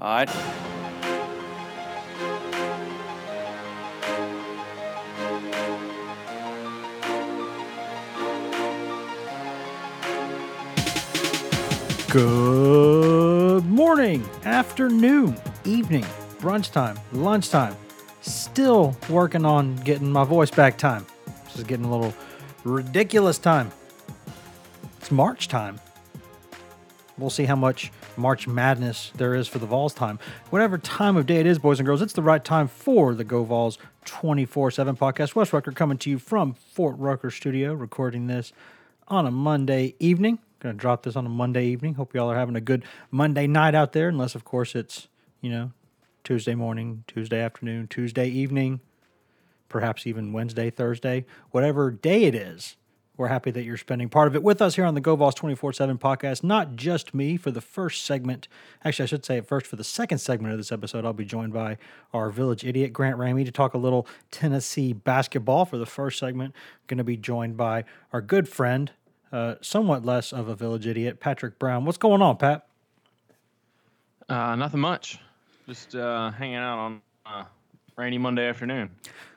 All right. Good morning, afternoon, evening, brunch time, lunchtime. Still working on getting my voice back time. This is getting a little ridiculous time. It's March time. We'll see how much March madness there is for the Vols time. Whatever time of day it is, boys and girls, it's the right time for the Go Vols 24 7 podcast. Wes Rucker coming to you from Fort Rucker Studio, recording this on a Monday evening. Going to drop this on a Monday evening. Hope y'all are having a good Monday night out there, unless, of course, it's, you know, Tuesday morning, Tuesday afternoon, Tuesday evening, perhaps even Wednesday, Thursday, whatever day it is. We're happy that you're spending part of it with us here on the GoVols 24 7 podcast. Not just me for the first segment. Actually, I should say it first for the second segment of this episode. I'll be joined by our village idiot, Grant Ramey, to talk a little Tennessee basketball. For the first segment, going to be joined by our good friend, uh, somewhat less of a village idiot, Patrick Brown. What's going on, Pat? Uh, nothing much. Just uh, hanging out on uh, rainy Monday afternoon.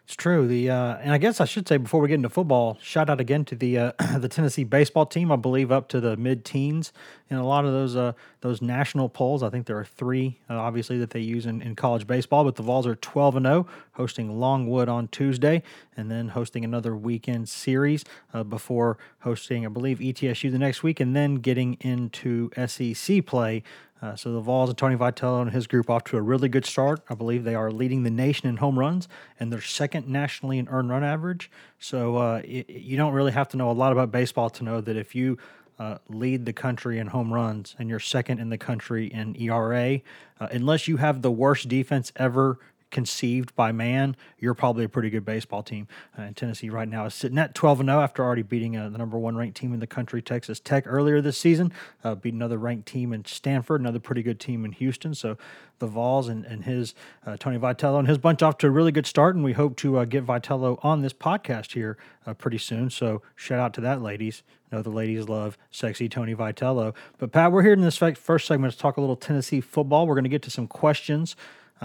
It's true. The uh, and I guess I should say before we get into football, shout out again to the uh, the Tennessee baseball team. I believe up to the mid teens in a lot of those uh, those national polls. I think there are three, uh, obviously, that they use in, in college baseball. But the Vols are twelve and zero, hosting Longwood on Tuesday, and then hosting another weekend series uh, before hosting, I believe, ETSU the next week, and then getting into SEC play uh, so the Vols and Tony Vitello and his group off to a really good start. I believe they are leading the nation in home runs and they're second nationally in earned run average. So uh, it, you don't really have to know a lot about baseball to know that if you uh, lead the country in home runs and you're second in the country in ERA, uh, unless you have the worst defense ever conceived by man, you're probably a pretty good baseball team. Uh, and Tennessee right now is sitting at 12 and 0 after already beating uh, the number one ranked team in the country, Texas Tech, earlier this season. Uh, beat another ranked team in Stanford, another pretty good team in Houston. So the Vols and, and his uh, Tony Vitello and his bunch off to a really good start. And we hope to uh, get Vitello on this podcast here uh, pretty soon. So shout out to that, ladies. Know the ladies love sexy Tony Vitello. But Pat, we're here in this first segment to talk a little Tennessee football. We're going to get to some questions.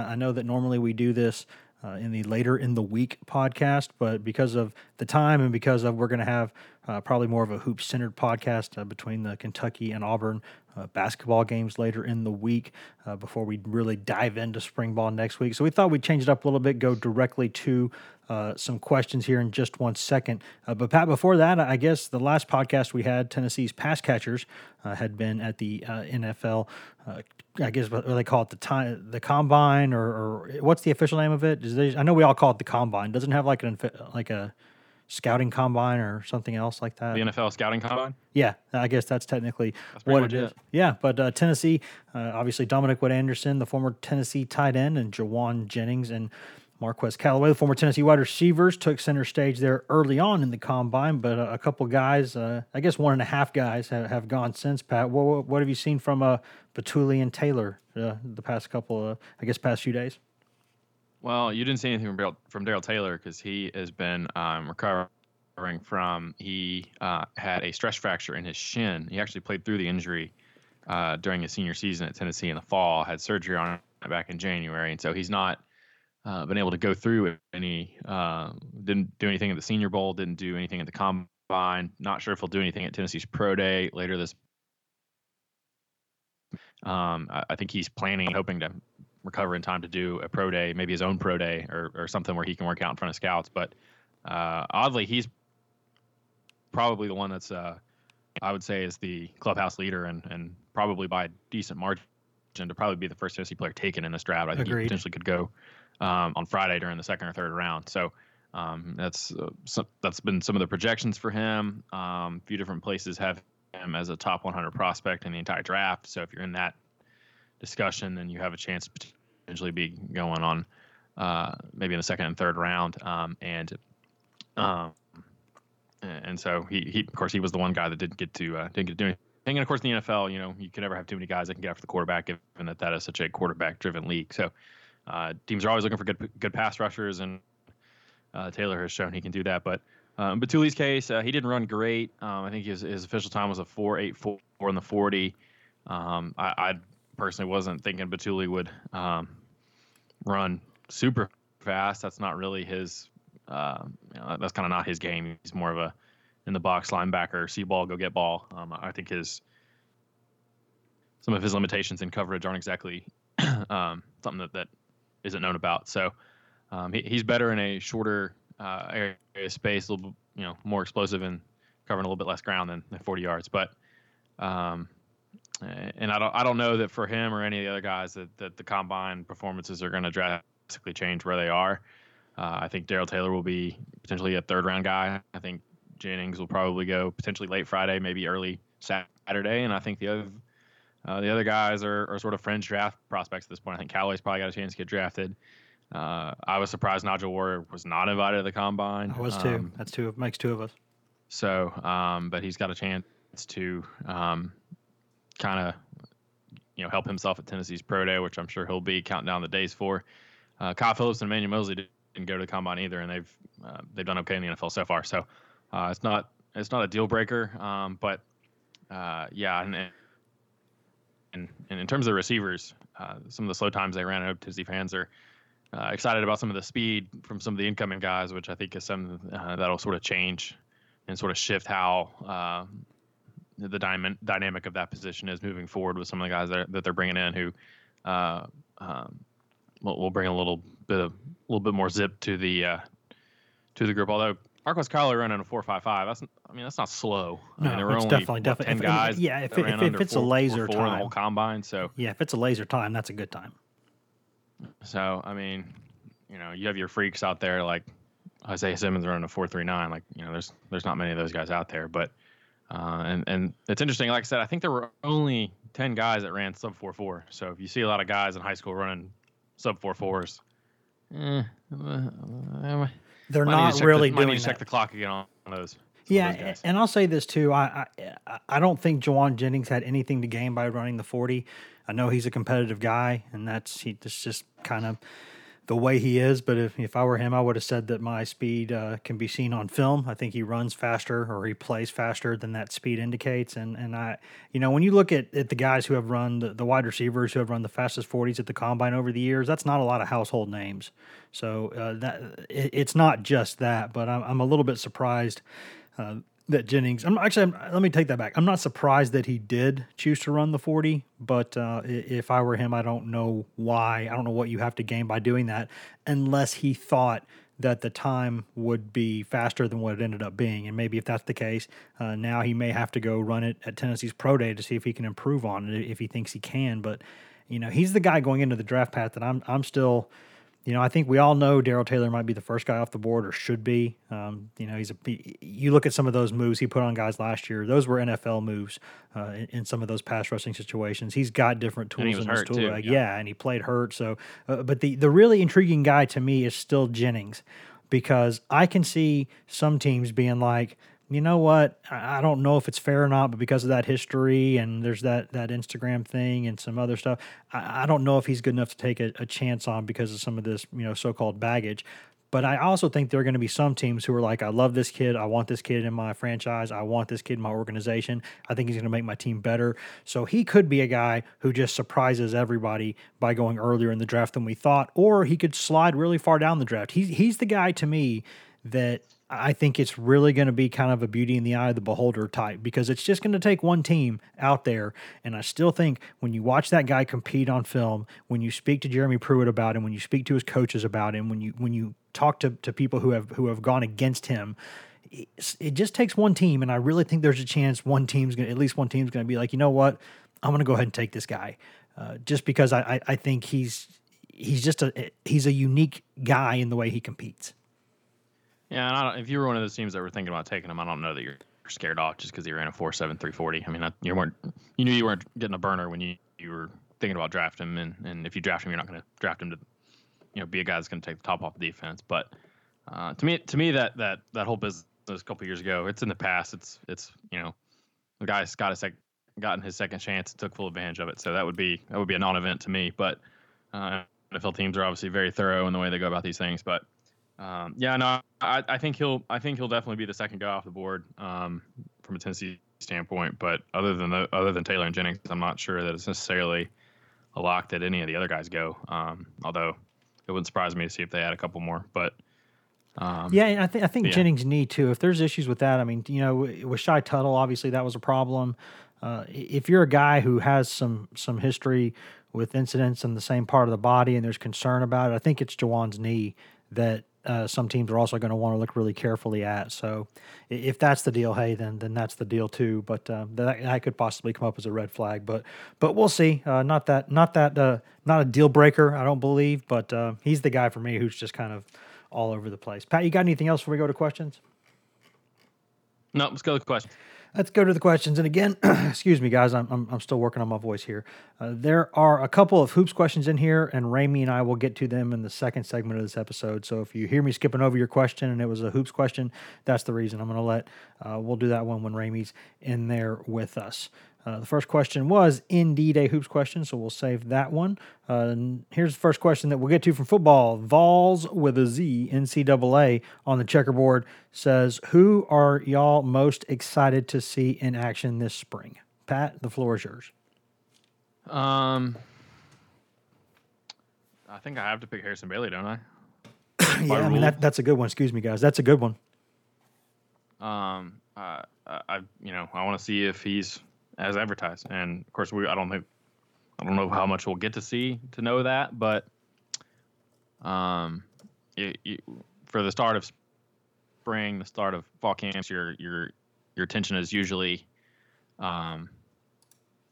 I know that normally we do this uh, in the later in the week podcast, but because of the time and because of we're going to have uh, probably more of a hoop centered podcast uh, between the Kentucky and Auburn uh, basketball games later in the week uh, before we really dive into spring ball next week. So we thought we'd change it up a little bit, go directly to uh, some questions here in just one second. Uh, but Pat, before that, I guess the last podcast we had, Tennessee's pass catchers uh, had been at the uh, NFL. I guess what they call it the time, the combine, or, or what's the official name of it? I know we all call it the combine. Doesn't have like an like a scouting combine or something else like that. The NFL scouting combine. Yeah, I guess that's technically That's what it is. it. Yeah, but uh, Tennessee, uh, obviously Dominick Wood-Anderson, the former Tennessee tight end, and Jauan Jennings and Marquez Callaway, the former Tennessee wide receivers, took center stage there early on in the combine. But uh, a couple guys, uh, I guess one and a half guys, have, have gone since. Pat, what, what have you seen from uh, Bituli and Taylor uh, the past couple, of, I guess, past few days? Well, you didn't see anything from Darrell, Taylor because he has been um, recovering from he uh, had a stress fracture in his shin. He actually played through the injury uh, during his senior season at Tennessee in the fall. Had surgery on it back in January, and so he's not uh, been able to go through any. Uh, didn't do anything at the Senior Bowl. Didn't do anything at the combine. Not sure if he'll do anything at Tennessee's pro day later this Um, I, I, think he's planning, hoping to recover in time to do a pro day, maybe his own pro day or, or something where he can work out in front of scouts. But uh, oddly, he's probably the one that's uh, I would say is the clubhouse leader and and probably by a decent margin to probably be the first Tennessee player taken in this draft. I think Agreed. he potentially could go um, on Friday during the second or third round. So um, that's uh, so, that's been some of the projections for him. Um, a few different places have him as a top 100 prospect in the entire draft. So if you're in that discussion, then you have a chance to potentially be going on uh, maybe in the second and third round. Um, and um, and so he, he of course he was the one guy that didn't get to uh, didn't get to do anything. And of course in the NFL, you know, you can never have too many guys that can get after the quarterback, given that that is such a quarterback driven league. So uh, teams are always looking for good good pass rushers, and uh, Taylor has shown he can do that. But um, Bituli's case, uh, he didn't run great. Um, I think his, his official time was a 4.84 in the 40. Um, I, I, personally wasn't thinking Bituli would um, run super fast. That's not really his. Uh, you know, that's kind of not his game. He's more of a in the box linebacker, see ball, go get ball. Um, I think his some of his limitations in coverage aren't exactly um, something that, that isn't known about. So um, he, he's better in a shorter uh, area space, a little you know more explosive and covering a little bit less ground than, than 40 yards. But um, and I don't I don't know that for him or any of the other guys that, that the combine performances are going to drastically change where they are. Uh, I think Darrell Taylor will be potentially a third round guy. I think Jennings will probably go potentially late Friday, maybe early Saturday, and I think the other uh, the other guys are, are sort of fringe draft prospects at this point. I think Callaway's probably got a chance to get drafted. Uh, I was surprised Nigel Warrior was not invited to the combine. I was too. Um, That's two. Makes two of us. So, um, but he's got a chance to um, kind of you know help himself at Tennessee's pro day, which I'm sure he'll be counting down the days for. Uh, Kyle Phillips and Emmanuel Moseley didn't go to the combine either, and they've uh, they've done okay in the NFL so far. So uh, it's not it's not a deal breaker, um, but uh, yeah, and, and and in terms of the receivers, uh, some of the slow times they ran, I hope Tennessee fans are uh, excited about some of the speed from some of the incoming guys, which I think is some uh, that'll sort of change and sort of shift how uh, the dy- dynamic of that position is moving forward with some of the guys that, that they're bringing in who uh, um, will, will, bring a little bit of a little bit more zip to the uh, to the group. Although Marquez Callaway running a four five five. That's I mean that's not slow. No, I mean, only definitely, definitely ten guys. Yeah, if, it, if, if it's four, a laser four, four time, the whole combine. So yeah, if it's a laser time, that's a good time. So I mean, you know, you have your freaks out there like Isaiah Simmons running a four three nine. Like you know, there's there's not many of those guys out there. But uh, and and it's interesting. Like I said, I think there were only ten guys that ran sub four four. So if you see a lot of guys in high school running sub four fours, eh, uh, they're not really the, doing. Might need to check the clock again on those. Yeah, and I'll say this too. I, I I don't think Jauan Jennings had anything to gain by running the forty. I know he's a competitive guy, and that's he. That's just kind of the way he is. But if, if I were him, I would have said that my speed uh, can be seen on film. I think he runs faster or he plays faster than that speed indicates. And and I, you know, when you look at, at the guys who have run the, the wide receivers who have run the fastest 40s at the combine over the years, that's not a lot of household names. So uh, that it, it's not just that, but I'm, I'm a little bit surprised. Uh, that Jennings. I'm actually. I'm, let me take that back. I'm not surprised that he did choose to run the 40, but uh, if I were him, I don't know why. I don't know what you have to gain by doing that, unless he thought that the time would be faster than what it ended up being. And maybe if that's the case, uh, now he may have to go run it at Tennessee's pro day to see if he can improve on it if he thinks he can. But you know, he's the guy going into the draft path that I'm. I'm still you know, I think we all know Darrell Taylor might be the first guy off the board or should be. Um, you know, he's a. You look at some of those moves he put on guys last year; those were NFL moves uh, in, in, some of those pass rushing situations. He's got different tools in his tool bag. Yeah. yeah. and he played hurt. So, uh, but the the really intriguing guy to me is still Jennings, because I can see some teams being like, you know what? I don't know if it's fair or not, but because of that history and there's that that Instagram thing and some other stuff, I, I don't know if he's good enough to take a, a, chance on because of some of this, you know, so-called baggage. But I also think there are going to be some teams who are like, I love this kid. I want this kid in my franchise. I want this kid in my organization. I think he's going to make my team better. So he could be a guy who just surprises everybody by going earlier in the draft than we thought, or he could slide really far down the draft. He's he's the guy to me that I think it's really going to be kind of a beauty in the eye of the beholder type because it's just going to take one team out there. And I still think when you watch that guy compete on film, when you speak to Jeremy Pruitt about him, when you speak to his coaches about him, when you when you talk to, to people who have who have gone against him, it just takes one team. And I really think there's a chance one team's going to at least one team's going to be like, you know what, I'm going to go ahead and take this guy, uh, just because I, I I think he's he's just a he's a unique guy in the way he competes. Yeah, and I don't, if you were one of those teams that were thinking about taking him, I don't know that you're scared off just because he ran a four seven three forty. I mean, you weren't you knew you weren't getting a burner when you, you were thinking about drafting him, and, and if you draft him, you're not going to draft him to you know be a guy that's going to take the top off the defense. But uh, to me, to me, that that that whole business a couple years ago, it's in the past. It's it's you know the guy's got a sec- gotten his second chance, and took full advantage of it. So that would be that would be a non-event to me. But uh, NFL teams are obviously very thorough in the way they go about these things. But um, yeah, no, I, I, think he'll I think he'll definitely be the second guy off the board um, from a Tennessee standpoint. But other than the, other than Taylor and Jennings, I'm not sure that it's necessarily a lock that any of the other guys go. Um, although it wouldn't surprise me to see if they add a couple more. But um, yeah, I think I think yeah. Jennings need to. If there's issues with that, I mean, you know, with Shy Tuttle, obviously that was a problem. Uh, if you're a guy who has some some history with incidents in the same part of the body and there's concern about it, I think it's Jauan's knee that uh, some teams are also going to want to look really carefully at. So if that's the deal, hey, then then that's the deal too. But uh, that, that could possibly come up as a red flag. But but we'll see. Uh, not that not that uh, not a deal breaker. I don't believe, but uh, he's the guy for me who's just kind of all over the place. Pat, you got anything else before we go to questions? No, let's go to questions. Let's go to the questions. And again, excuse me, guys, I'm, I'm, I'm, still working on my voice here. Uh, there are a couple of hoops questions in here, and Ramey and I will get to them in the second segment of this episode. So if you hear me skipping over your question and it was a hoops question, that's the reason. I'm going to let, uh, we'll do that one when Ramey's in there with us. Uh, the first question was indeed a hoops question, so we'll save that one. Uh, here's the first question that we'll get to from football. Vols with a Z, NCAA on the checkerboard says, Who are y'all most excited to see in action this spring? Pat, the floor is yours. Um, I think I have to pick Harrison Bailey, don't I? yeah, I mean that, that's a good one. Excuse me, guys. That's a good one. Um, uh, I you know I want to see if he's as advertised. And of course, we I don't think I don't know how much we'll get to see to know that, but um, it, it, for the start of spring, the start of fall camps, your your your attention is usually um,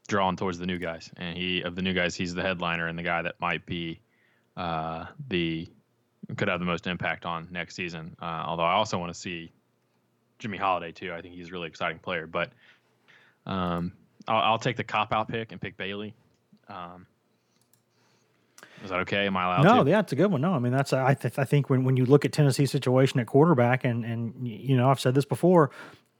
drawn towards the new guys, and he of the new guys, he's the headliner and the guy that might be uh, the could have the most impact on next season. Uh, although I also want to see Jimmy Holiday too. I think he's a really exciting player, but um, I'll, I'll, take the cop out pick and pick Bailey. Um, is that okay? Am I allowed? No, to? yeah, it's a good one. No, I mean that's I, th- I think when, when you look at Tennessee's situation at quarterback, and and you know I've said this before,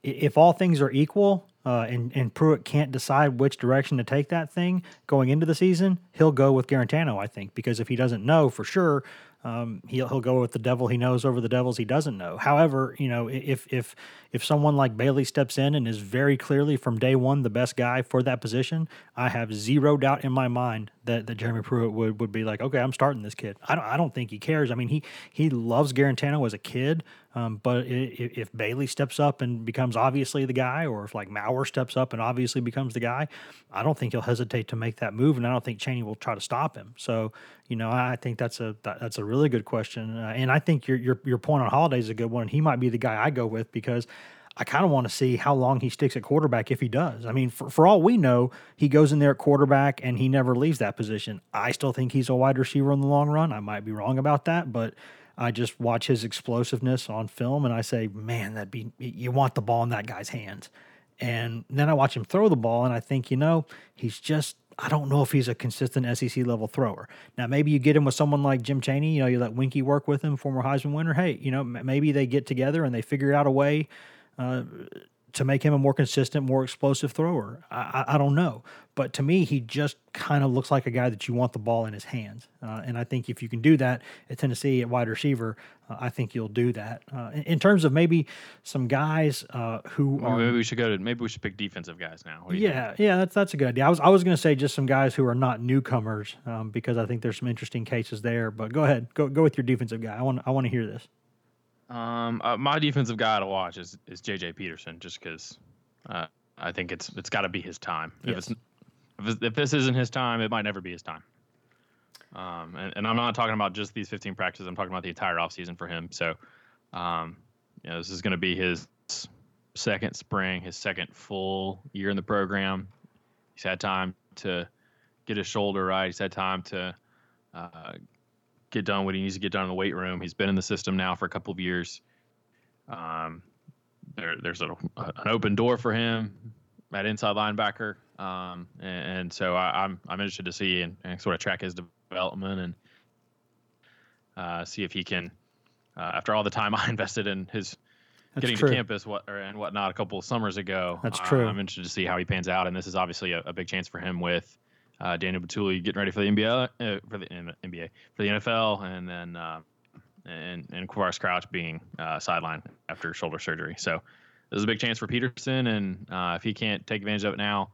if all things are equal, uh, and and Pruitt can't decide which direction to take that thing going into the season, he'll go with Guarantano, I think because if he doesn't know for sure, um, he'll he'll go with the devil he knows over the devils he doesn't know. However, you know if if if someone like Bailey steps in and is very clearly from day one the best guy for that position, I have zero doubt in my mind that, that Jeremy Pruitt would, would be like, okay, I'm starting this kid. I don't I don't think he cares. I mean he he loves Guarantano as a kid, um, but if, if Bailey steps up and becomes obviously the guy, or if like Maurer steps up and obviously becomes the guy, I don't think he'll hesitate to make that move, and I don't think Chaney will try to stop him. So you know I think that's a that, that's a really good question, uh, and I think your your your point on Holiday is a good one. He might be the guy I go with because I kind of want to see how long he sticks at quarterback if he does. I mean, for, for all we know, he goes in there at quarterback and he never leaves that position. I still think he's a wide receiver in the long run. I might be wrong about that, but I just watch his explosiveness on film and I say, man, that'd be, you want the ball in that guy's hands. And then I watch him throw the ball and I think, you know, he's just, I don't know if he's a consistent SEC level thrower. Now, maybe you get him with someone like Jim Chaney. you know, you let Weinke work with him, former Heisman winner. Hey, you know, maybe they get together and they figure out a way uh, to make him a more consistent, more explosive thrower. I, I, don't know. But to me, he just kind of looks like a guy that you want the ball in his hands. Uh, and I think if you can do that at Tennessee at wide receiver, uh, I think you'll do that. Uh, in, in, terms of maybe some guys uh, who well, are. Maybe we should go to, maybe we should pick defensive guys now. Yeah, yeah, that's, that's a good idea. I was, I was going to say just some guys who are not newcomers um, because I think there's some interesting cases there. But go ahead, go, go with your defensive guy. I want, I want to hear this. Um, uh, my defensive guy to watch is is JJ Peterson, just because uh, I think it's it's got to be his time. If it's if, it's, if this isn't his time, it might never be his time. Um, and, and I'm not talking about just these 15 practices. I'm talking about the entire offseason for him. So, um, you know, this is going to be his second spring, his second full year in the program. He's had time to get his shoulder right. He's had time to uh, get done what he needs to get done in the weight room. He's been in the system now for a couple of years. Um, there, there's a, an open door for him at inside linebacker, um, and, and so I, I'm I'm interested to see and, and sort of track his development and uh, see if he can, uh, after all the time I invested in his That's getting true. to campus what or, and whatnot a couple of summers ago. That's uh, true. I'm interested to see how he pans out, and this is obviously a, a big chance for him with uh, Daniel Bituli getting ready for the NBA, uh, for the NBA, for the NFL, and then uh, and and Quavaris Crouch being uh, sidelined after shoulder surgery. So this is a big chance for Peterson, and uh, if he can't take advantage of it now,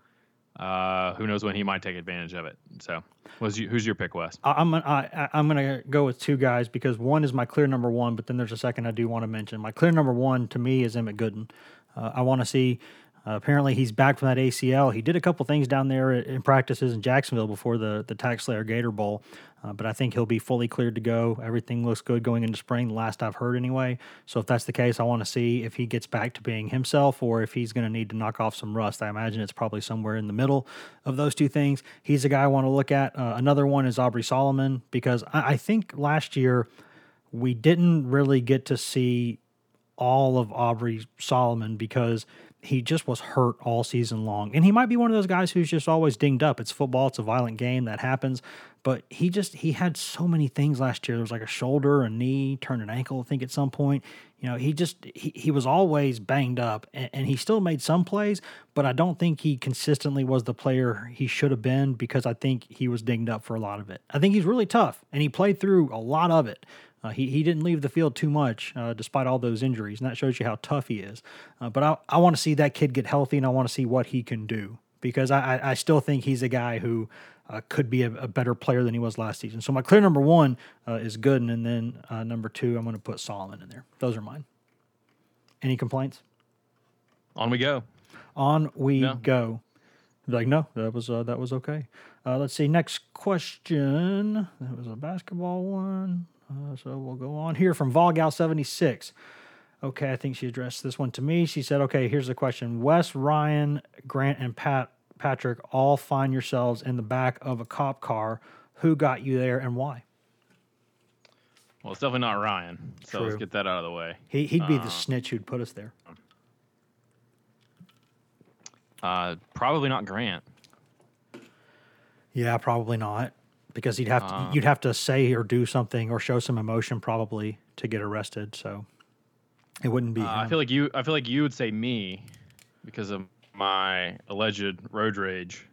uh, who knows when he might take advantage of it. So, was you, who's your pick, Wes? I'm I- I'm gonna go with two guys because one is my clear number one, but then there's a second I do want to mention. My clear number one to me is Emmett Gooden. Uh, I want to see. Uh, apparently, he's back from that ACL. He did a couple things down there in practices in Jacksonville before the the TaxSlayer Gator Bowl, uh, but I think he'll be fully cleared to go. Everything looks good going into spring. Last I've heard, anyway. So if that's the case, I want to see if he gets back to being himself or if he's going to need to knock off some rust. I imagine it's probably somewhere in the middle of those two things. He's a guy I want to look at. Uh, another one is Aubrey Solomon because I, I think last year we didn't really get to see all of Aubrey Solomon because he just was hurt all season long. And he might be one of those guys who's just always dinged up. It's football, it's a violent game that happens. But he just he had so many things last year. There was like a shoulder, a knee, turned an ankle, I think at some point. You know, he just he, he was always banged up and, and he still made some plays, but I don't think he consistently was the player he should have been because I think he was dinged up for a lot of it. I think he's really tough and he played through a lot of it. Uh, he, he didn't leave the field too much uh, despite all those injuries, and that shows you how tough he is. Uh, but I, I want to see that kid get healthy, and I want to see what he can do because I, I, I still think he's a guy who uh, could be a, a better player than he was last season. So my clear number one uh, is Gooden, and then uh, number two, I'm going to put Solomon in there. Those are mine. Any complaints? On we go. On we No. go. Like no, that was uh, that was okay. Uh, let's see. Next question. That was a basketball one. Uh, so we'll go on here from Volgal seventy six. Okay, I think she addressed this one to me. She said, "Okay, here's the question: Wes, Ryan, Grant, and Pat Patrick all find yourselves in the back of a cop car. Who got you there and why?" Well, it's definitely not Ryan. So let's get that out of the way. He he'd be the snitch who'd put us there. Uh, probably not Grant. Yeah, probably not, because he'd have to you'd have to say or do something or show some emotion probably to get arrested. So it wouldn't be. Uh, I feel like you. I feel like you would say me because of my alleged road rage.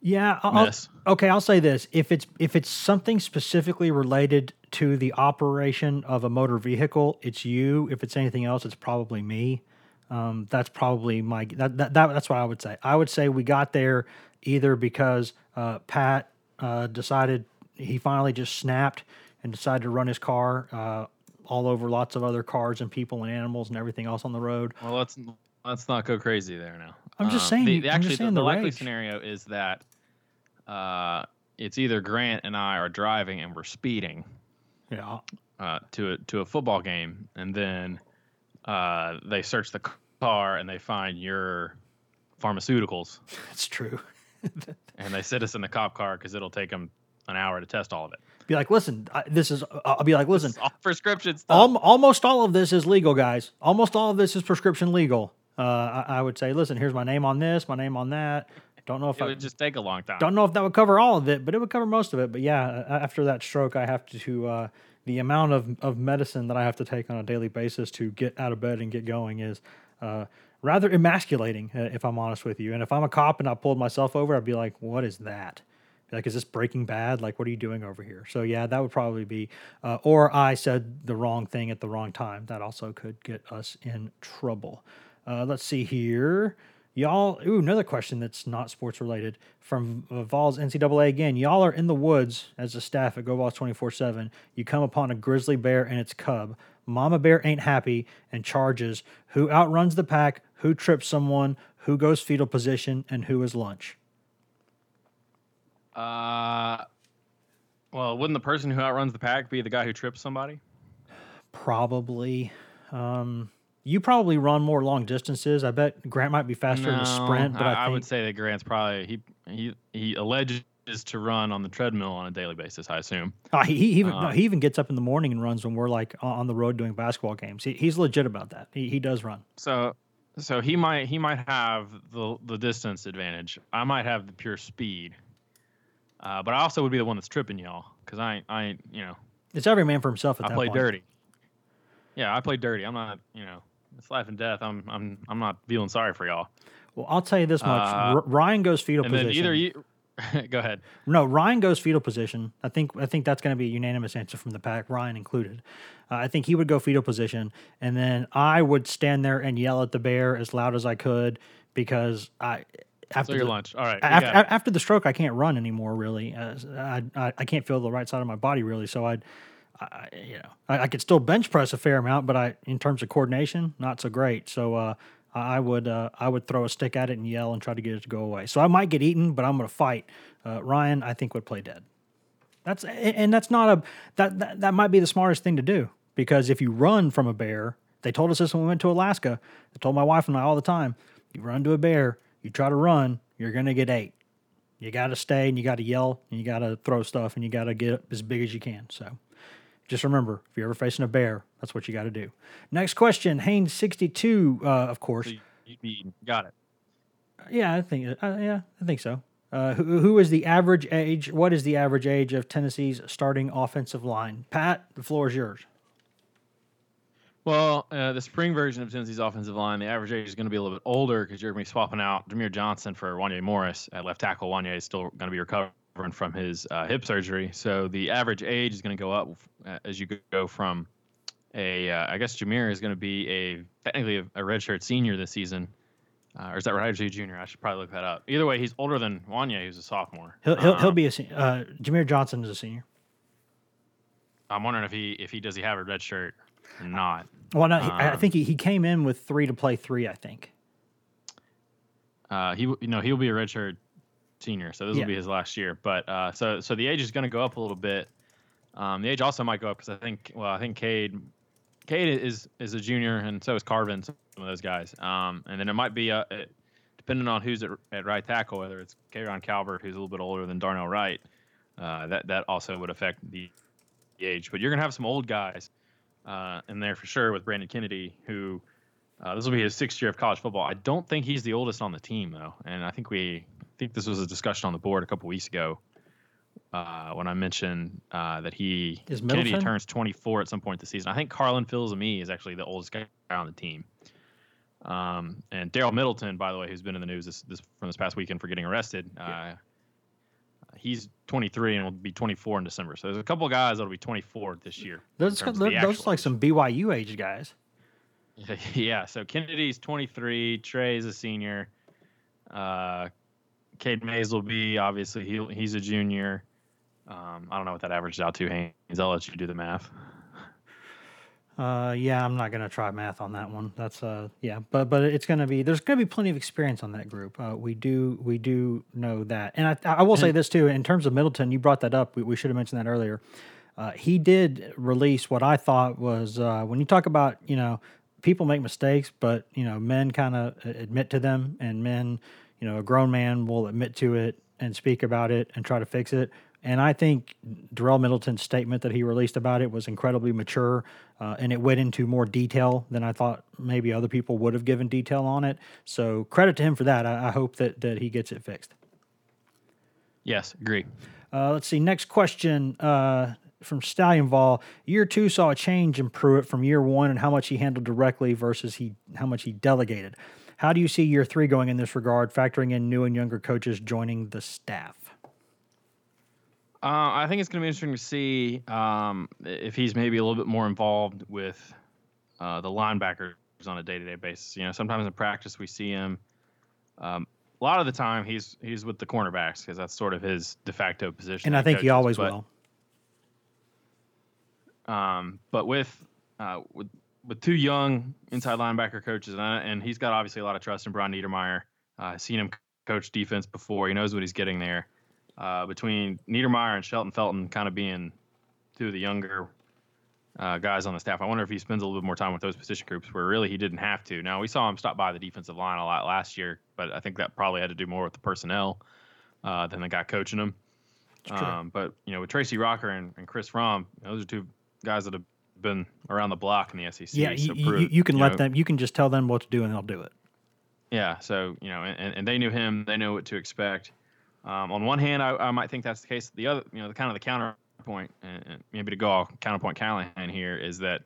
yeah. I'll, okay, I'll say this: if it's if it's something specifically related to the operation of a motor vehicle, it's you. If it's anything else, it's probably me. Um, that's probably my that, that, that that's what I would say. I would say we got there either because uh, Pat uh, decided he finally just snapped and decided to run his car uh, all over lots of other cars and people and animals and everything else on the road. Well, let's let's not go crazy there now. I'm just Um, saying- The, the- actually, saying the, the likely scenario is that uh, it's either Grant and I are driving and we're speeding Yeah, uh, to a, to a football game, and then uh, they search the car and they find your pharmaceuticals, that's true. and they sit us in the cop car because it'll take them an hour to test all of it. Be like, listen, I, this is. I'll be like, listen, all prescription stuff. Al- almost all of this is legal, guys. Almost all of this is prescription legal. Uh, I, I would say, listen, here's my name on this, my name on that. Don't know if it I would just take a long time. don't know if that would cover all of it, but it would cover most of it. But yeah, after that stroke, I have to uh, the amount of, of medicine that I have to take on a daily basis to get out of bed and get going is uh, rather emasculating, uh, if I'm honest with you. And if I'm a cop and I pulled myself over, I'd be like, what is that? Like, is this Breaking Bad? Like, what are you doing over here? So yeah, that would probably be, uh, or I said the wrong thing at the wrong time. That also could get us in trouble. Uh, let's see here. Y'all, ooh, another question that's not sports related from Vols NCAA again. Y'all are in the woods as a staff at Go Vols 24 7. You come upon a grizzly bear and its cub. Mama bear ain't happy and charges who outruns the pack, who trips someone, who goes fetal position, and who is lunch. Uh, well, wouldn't the person who outruns the pack be the guy who trips somebody? Probably. Um, you probably run more long distances. I bet Grant might be faster in the sprint, but I, I, think, I would say that Grant's probably he he he alleges to run on the treadmill on a daily basis. I assume. Oh, he, he even no, Uh, he even gets up in the morning and runs when we're like on- on the road doing basketball games. He, he's legit about that. He, he does run. So so he might he might have the the distance advantage. I might have the pure speed. Uh, but I also would be the one that's tripping y'all because I ain't, I ain't you know It's every man for himself at I play point. dirty. Yeah, I play dirty. I'm not you know it's life and death. I'm I'm I'm not feeling sorry for y'all. Well, I'll tell you this much: Uh, R- Ryan goes fetal And position. then either you go ahead. No, Ryan goes fetal position. I think I think that's going to be a unanimous answer from the pack, Ryan included. Uh, I think he would go fetal position, and then I would stand there and yell at the bear as loud as I could because I after So your the, lunch. All right. after, after the stroke I can't run anymore really. Uh, I, I I can't feel the right side of my body really, so I'd. I, you know, I, I could still bench press a fair amount, but I, in terms of coordination, not so great. So uh, I would, uh, I would throw a stick at it and yell and try to get it to go away. So I might get eaten, but I'm going to fight. Uh, Ryan, I think would play dead. That's and that's not a that, that that might be the smartest thing to do because if you run from a bear, they told us this when we went to Alaska. They told my wife and I all the time, you run to a bear, you try to run, you're gonna get ate. You got to stay and you got to yell and you got to throw stuff and you got to get as big as you can. So just remember, if you're ever facing a bear, that's what you got to do. Next question, Haynes sixty two, uh, of course. So you- you'd be got it. Yeah, I think. Uh, yeah, I think so. Uh, who, who is the average age? What is the average age of Tennessee's starting offensive line? Pat, the floor is yours. Well, uh, the spring version of Tennessee's offensive line, the average age is going to be a little bit older because you're going to be swapping out Jahmir Johnson for Wanya Morris at left tackle. Wanya is still going to be recovering from his uh, hip surgery, so the average age is going to go up uh, as you go from a. Uh, I guess Jahmir is going to be a technically a, a redshirt senior this season, uh, or is that right? Or is he a junior? I should probably look that up. Either way, he's older than Wanya, who's a sophomore. He'll he'll, he'll Um, be a se- uh, Jahmir Johnson is a senior. I'm wondering if he if he does he have a red shirt or not. Well, no, he, I Um, think he, he came in with three to play three. I think. Uh, he you know he'll be a redshirt senior, so this Yeah. will be his last year. But uh, so so the age is going to go up a little bit. Um, the age also might go up because I think well I think Cade Cade is is a junior and so is Carvin, some of those guys. Um, and then it might be uh depending on who's at, at right tackle, whether it's K'Rojhn Calbert who's a little bit older than Darnell Wright. Uh, that that also would affect the, the age. But you're gonna have some old guys uh, in there for sure with Brandon Kennedy who. Uh, this will be his sixth year of college football. I don't think he's the oldest on the team though, and I think we think this was a discussion on the board a couple weeks ago uh, when I mentioned uh, that he Is Kennedy Middleton? turns 24 at some point this season. I think Carlin Fills-Ami is actually the oldest guy on the team. Um, and Darrell Middleton, by the way, who's been in the news this, this from this past weekend for getting arrested, uh, he's 23 and will be 24 in December. So there's a couple of guys that'll be 24 this year. Those those like some BYU age guys. Yeah, so Kennedy's 23, Trey's a senior. Uh, Cade Mays will be obviously he he's a junior. Um, I don't know what that averages out to, Haynes. I'll let you do the math. Uh, yeah, I'm not gonna try math on that one. That's uh, yeah, but but it's gonna be there's gonna be plenty of experience on that group. Uh, we do we do know that, and I I will say this too in terms of Middleton. You brought that up. We, we should have mentioned that earlier. Uh, he did release what I thought was uh, when you talk about you know people make mistakes, but you know men kind of admit to them, and men you know a grown man will admit to it and speak about it and try to fix it. And I think Darrell Middleton's statement that he released about it was incredibly mature, uh, and it went into more detail than I thought maybe other people would have given detail on it. So credit to him for that. I, I hope that that he gets it fixed. Yes, agree. Uh, let's see. Next question uh, from Stallion Vol. Year two saw a change in Pruitt from year one and how much he handled directly versus he how much he delegated. How do you see year three going in this regard, factoring in new and younger coaches joining the staff? Uh, I think it's going to be interesting to see um, if he's maybe a little bit more involved with uh, the linebackers on a day-to-day basis. You know, sometimes in practice we see him Um, a lot of the time, he's he's with the cornerbacks because that's sort of his de facto position. And I think coaches, he always but, will. Um, but with uh, with with two young inside linebacker coaches, and, I, and he's got obviously a lot of trust in Brian Niedermeyer. Uh, seen him coach defense before. He knows what he's getting there. Uh, between Niedermeyer and Shelton Felton kind of being two of the younger uh, guys on the staff, I wonder if he spends a little bit more time with those position groups where really he didn't have to. Now, we saw him stop by the defensive line a lot last year, but I think that probably had to do more with the personnel uh, than the guy coaching them. Um, but, you know, with Tracy Rocker and, and Chris Fromm, those are two guys that have been around the block in the SEC. Yeah, so you, you, you can you let know, them. You can just tell them what to do, and they'll do it. Yeah, so you know, and, and they knew him. They knew what to expect. Um, on one hand, I, I might think that's the case. The other, you know, the kind of the counterpoint, and maybe to go off counterpoint Callahan here is that,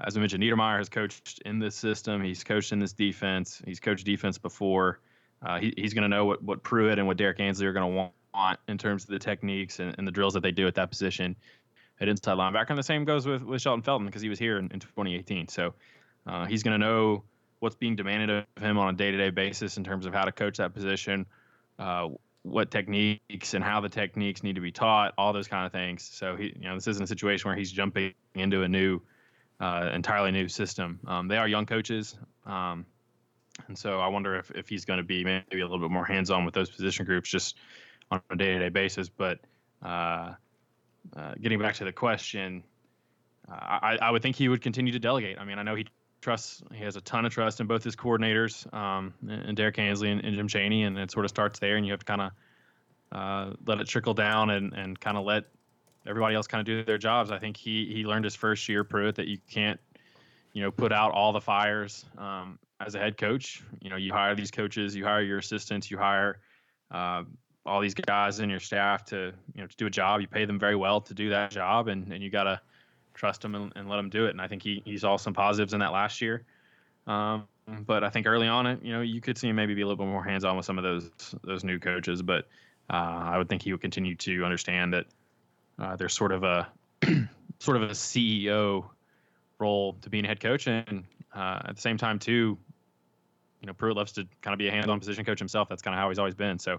as I mentioned, Niedermeyer has coached in this system. He's coached in this defense. He's coached defense before. Uh, he, he's going to know what, what Pruitt and what Derrick Ansley are going to want in terms of the techniques and, and the drills that they do at that position at inside linebacker. And the same goes with, with Shelton Felton because he was here in, in 2018. So uh, he's going to know what's being demanded of him on a day to day basis in terms of how to coach that position, uh, what techniques and how the techniques need to be taught, all those kind of things. So he, you know, this isn't a situation where he's jumping into a new, uh, entirely new system. Um, they are young coaches. Um, and so I wonder if, if he's going to be maybe a little bit more hands on with those position groups just on a day to day basis. But uh, uh, getting back to the question, uh, I, I would think he would continue to delegate. I mean, I know he trusts, he has a ton of trust in both his coordinators, um, and Derrick Ansley and, and, Jim Chaney, and it sort of starts there, and you have to kind of uh, let it trickle down and, and kind of let everybody else kind of do their jobs. I think he he learned his first year Pruitt that you can't, you know, put out all the fires um, as a head coach. You know, you hire these coaches, you hire your assistants, you hire uh, all these guys in your staff to you know to do a job. You pay them very well to do that job, and and you gotta trust them and, and let them do it. And I think he he saw some positives in that last year. Um, but I think early on, you know, you could see him maybe be a little bit more hands on with some of those those new coaches. But uh, I would think he would continue to understand that uh, there's sort of a sort of a CEO role to being a head coach, and uh, at the same time too, you know, Pruitt loves to kind of be a hands-on position coach himself. That's kind of how he's always been. So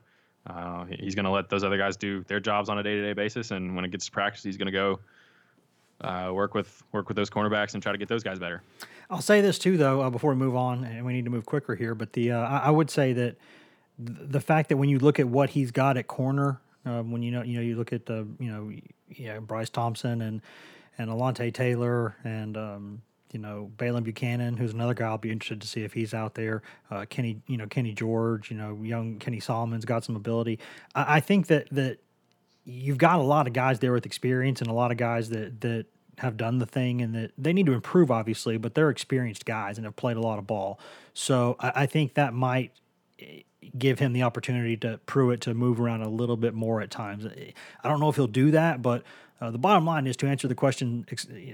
uh, he's going to let those other guys do their jobs on a day-to-day basis, and when it gets to practice, he's going to go uh, work with work with those cornerbacks and try to get those guys better. I'll say this too, though, uh, before we move on, and we need to move quicker here. But the uh, I, would say that th- the fact that when you look at what he's got at corner, uh, when you know you know you look at the you know yeah Bryce Thompson and and Alontae Taylor and um, you know Baylen Buchanan, who's another guy I'll be interested to see if he's out there. Uh, Kenny, you know Kenny George, you know young Kenny Solomon's got some ability. I, I, think that that you've got a lot of guys there with experience and a lot of guys that that have done the thing and that they need to improve obviously, but they're experienced guys and have played a lot of ball. So I, I think that might eh, give him the opportunity to Pruitt to move around a little bit more at times. I don't know if he'll do that, but uh, the bottom line is to answer the question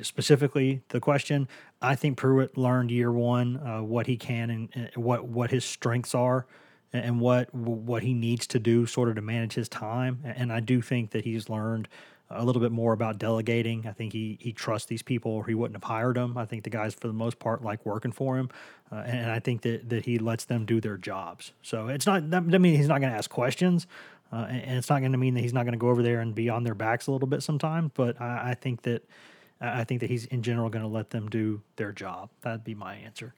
specifically. The question I think Pruitt learned year one uh, what he can and, and, what what his strengths are, and what what he needs to do sort of to manage his time. And I do think that he's learned a little bit more about delegating. I think he he trusts these people, or he wouldn't have hired them. I think the guys, for the most part, like working for him, uh, and I think that that he lets them do their jobs. So it's not that I mean he's not going to ask questions. Uh, and, it's not going to mean that he's not going to go over there and be on their backs a little bit sometimes. But I, I think that I think that he's in general going to let them do their job. That'd be my answer.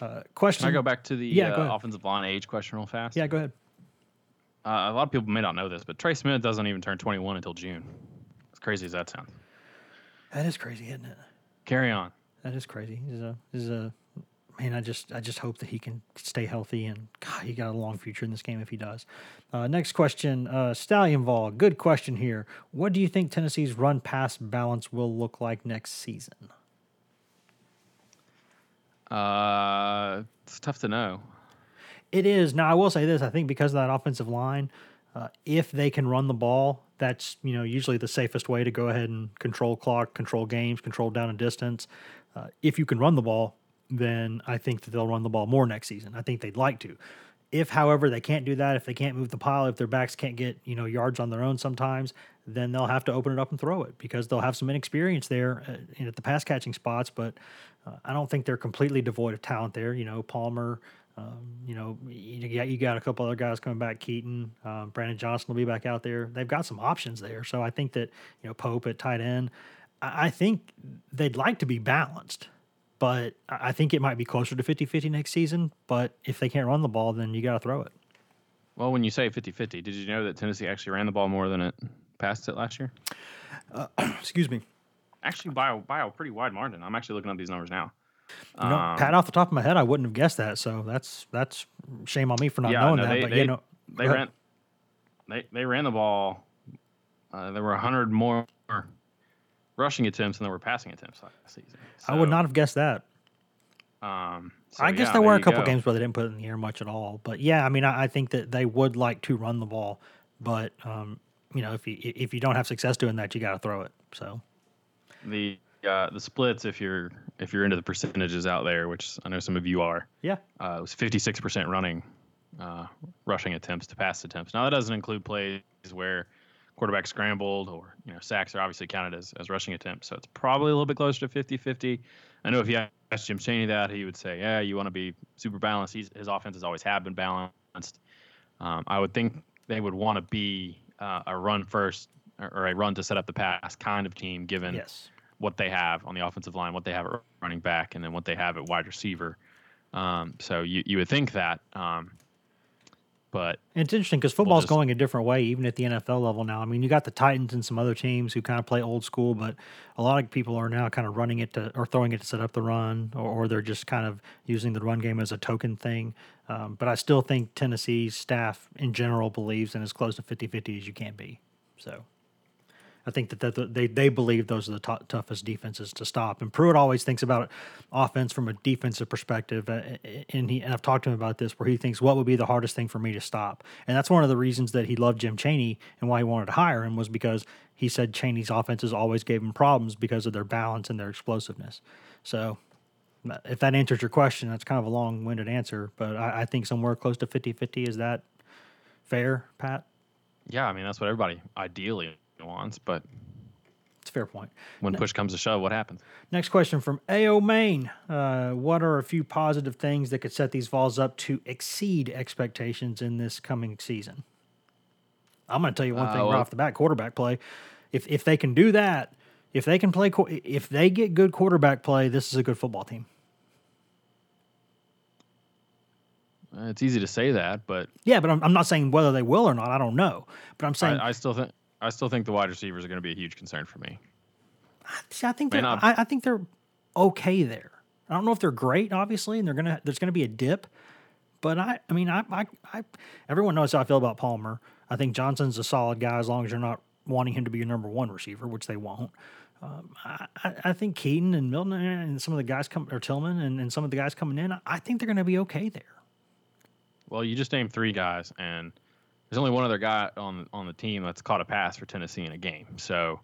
Uh, question. Can I go back to the yeah, uh, offensive line age question real fast? Yeah, go ahead. Uh, a lot of people may not know this, but Trey Smith doesn't even turn 21 until June. As crazy as that sounds. That is crazy, isn't it? Carry on. That is crazy. He's a he's a man, I just I just hope that he can stay healthy and God, he got a long future in this game if he does. Uh, next question, uh, Stallion Vol. Good question here. What do you think Tennessee's run pass balance will look like next season? Uh, it's tough to know. It is. Now I will say this: I think because of that offensive line, uh, if they can run the ball, that's you know usually the safest way to go ahead and control clock, control games, control down and distance. Uh, if you can run the ball, then I think that they'll run the ball more next season. I think they'd like to. If, however, they can't do that, if they can't move the pile, if their backs can't get you know yards on their own, sometimes then they'll have to open it up and throw it because they'll have some inexperience there at, at the pass catching spots. But uh, I don't think they're completely devoid of talent there. You know, Palmer, Um, you know, you got you got a couple other guys coming back. Keaton, um, Brandon Johnson will be back out there. They've got some options there. So I think that you know Pope at tight end. I, I think they'd like to be balanced, but I think it might be closer to 50-50 next season. But if they can't run the ball, then you got to throw it. Well, when you say 50-50, did you know that Tennessee actually ran the ball more than it passed it last year? Excuse me. Actually, by a, by a pretty wide margin. I'm actually looking up these numbers now. You know, Um, pat off the top of my head, I wouldn't have guessed that. So that's that's shame on me for not yeah, knowing no, that. they, but they, you know, they ran they they ran the ball. Uh, there were 100 more rushing attempts than there were passing attempts last season. I would not have guessed that. Um, so, I guess yeah, there were a couple go. games where they didn't put it in the air much at all. But yeah, I mean, I, I think that they would like to run the ball, but um, you know, if you if you don't have success doing that, you got to throw it. So the uh, the splits if you're if you're into the percentages out there, which I know some of you are. yeah, Uh, it was 56% running, uh, rushing attempts to pass attempts. Now that doesn't include plays where quarterback scrambled or you know sacks are obviously counted as, as rushing attempts. So it's probably a little bit closer to 50-50. I know if you asked Jim Chaney that, he would say, "Yeah, you want to be super balanced." He's, his offenses always have been balanced. Um, I would think they would want to be uh, a run first or, or a run to set up the pass kind of team, given yes, what they have on the offensive line, what they have at running back, and then what they have at wide receiver. Um, so you, you would think that, um, but And it's interesting because football's just- going a different way, even at the NFL level now. I mean, you got the Titans and some other teams who kind of play old school, but a lot of people are now kind of running it to or throwing it to set up the run, or, or they're just kind of using the run game as a token thing. Um, but I still think Tennessee's staff in general believes in as close to 50 50 as you can be. So I think that, they, they believe those are the tou- toughest defenses to stop. And Pruitt always thinks about offense from a defensive perspective. Uh, and, he, and I've talked to him about this where he thinks, what would be the hardest thing for me to stop? And that's one of the reasons that he loved Jim Chaney and why he wanted to hire him was because he said Chaney's offenses always gave him problems because of their balance and their explosiveness. So if that answers your question, that's kind of a long winded answer, but I, I think somewhere close to 50 50 is that fair, Pat? yeah, I mean that's what everybody ideally wants. But It's a fair point. when push comes to shove, what happens? Next question from AO Main. Uh, what are a few positive things that could set these Vols up to exceed expectations in this coming season? I'm going to tell you one Uh, thing right well- off the bat: quarterback play. If if they can do that, if they can play, if they get good quarterback play, this is a good football team. It's easy to say that, but Yeah, but I'm, I'm not saying whether they will or not. I don't know. But I'm saying I, I still think I still think the wide receivers are going to be a huge concern for me. See, I think they're, I, I think they're okay there. I don't know if they're great, obviously, and they're gonna there's gonna be a dip. But I, I mean, I, I, I, everyone knows how I feel about Palmer. I think Johnson's a solid guy as long as you're not wanting him to be your number one receiver, which they won't. Um, I, I think Keyton and Milton and some of the guys come or Tillman and, and some of the guys coming in, I think they're going to be okay there. Well, you just named three guys, and there's only one other guy on on the team that's caught a pass for Tennessee in a game. So,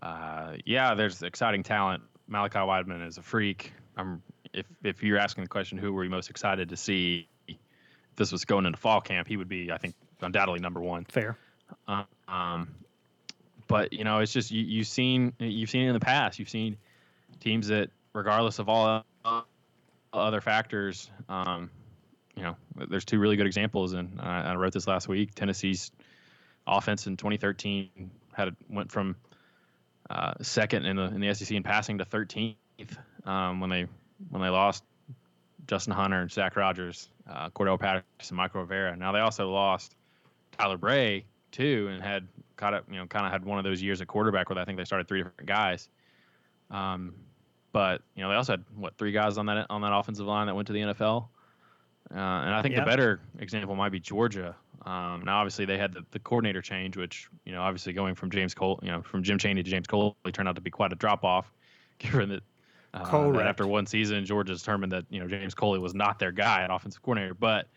uh, yeah, there's exciting talent. Malachi Wideman is a freak. I'm if if you're asking the question, who were you most excited to see? If this was going into fall camp, he would be, I think, undoubtedly number one. Fair. Uh, um, but you know, it's just you, you've seen you've seen it in the past. You've seen teams that, regardless of all other factors, um, you know, there's two really good examples, and I, I wrote this last week. Tennessee's offense in 2013 had went from uh, second in the in the SEC in passing to 13th um, when they when they lost Justin Hunter and Zach Rogers, uh, Cordarrelle Patterson, and Mychal Rivera. Now they also lost Tyler Bray too, and had caught up, you know, kind of had one of those years at quarterback where I think they started three different guys. Um, but you know, they also had what three guys on that on that offensive line that went to the NFL. Uh, and I think Yeah. the better example might be Georgia. Um, now, obviously, they had the, the coordinator change, which you know, obviously going from James Coley, you know, from Jim Chaney to James Coley, turned out to be quite a drop off, given that, uh, that after one season, Georgia determined that you know James Coley was not their guy at offensive coordinator. But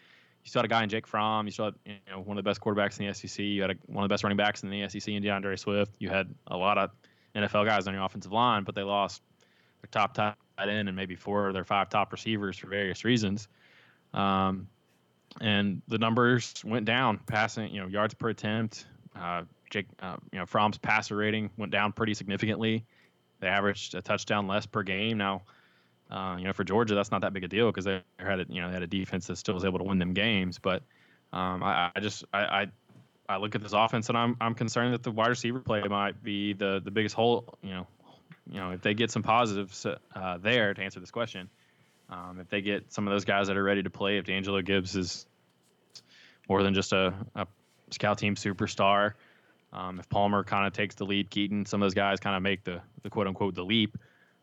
you still had a guy in Jake Fromm. You still had you know one of the best quarterbacks in the SEC. You had a, one of the best running backs in the SEC in D'Andre Swift. You had a lot of NFL guys on your offensive line, but they lost their top tight end and maybe four of their five top receivers for various reasons. Um, and the numbers went down, passing, you know, yards per attempt. Uh, Jake, uh, you know, Fromm's passer rating went down pretty significantly. They averaged a touchdown less per game. Now, Uh, you know, for Georgia, that's not that big a deal because they had a, you know they had a defense that still was able to win them games. But um, I, I, just I, I, I look at this offense and I'm I'm concerned that the wide receiver play might be the the biggest hole. You know, you know if they get some positives uh, there to answer this question, um, if they get some of those guys that are ready to play, if D'Angelo Gibbs is more than just a, a scout team superstar, um, if Palmer kind of takes the lead, Keyton, some of those guys kind of make the the quote unquote the leap,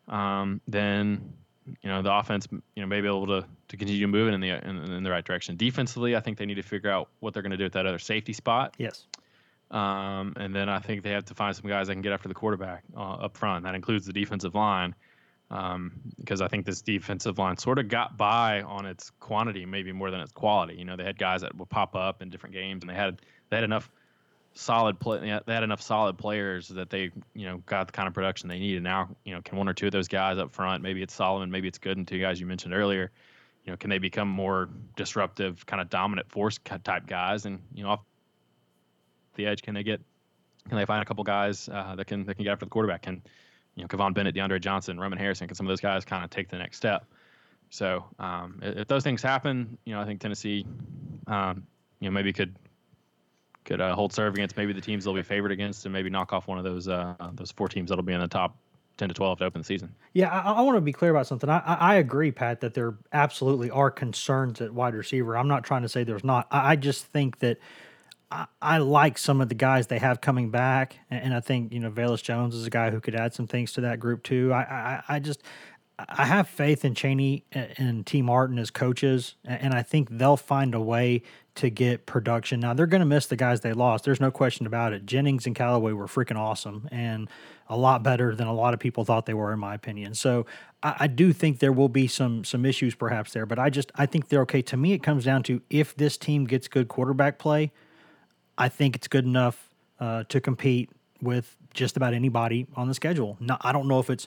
um, then you know the offense you know may be able to to continue moving in the in, in, the right direction. Defensively, I think they need to figure out what they're going to do at that other safety spot. Yes. Um, and then I think they have to find some guys that can get after the quarterback uh, up front. That includes the defensive line, um, because I think this defensive line sort of got by on its quantity, maybe more than its quality. You know, they had guys that would pop up in different games, and they had they had enough solid play. They had enough solid players that they, you know, got the kind of production they needed. Now, you know, can one or two of those guys up front, maybe it's Solomon, maybe it's Gooden, two guys you mentioned earlier, you know, can they become more disruptive, kind of dominant force type guys? And you know, off the edge, can they get, can they find a couple guys uh, that can that can get after the quarterback? Can you know, Kivon Bennett, DeAndre Johnson, Roman Harrison, can some of those guys kind of take the next step? So um, if those things happen, you know, I think Tennessee, um, you know, maybe could could uh, hold serve against maybe the teams they'll be favored against, and maybe knock off one of those uh, those four teams that'll be in the top 10 to 12 to open the season. Yeah, I, I want to be clear about something. I, I, agree, Pat, that there absolutely are concerns at wide receiver. I'm not trying to say there's not. I, I just think that I, I, like some of the guys they have coming back, and, and I think you know Velus Jones is a guy who could add some things to that group too. I I, I just I have faith in Chaney and Tee Martin as coaches, and I think they'll find a way to get production. Now they're going to miss the guys they lost. There's no question about it. Jennings and Callaway were freaking awesome and a lot better than a lot of people thought they were, in my opinion. So I, I, do think there will be some some issues perhaps there, but I just I think they're okay. To me, it comes down to if this team gets good quarterback play, I think it's good enough uh, to compete with just about anybody on the schedule. No, I don't know if it's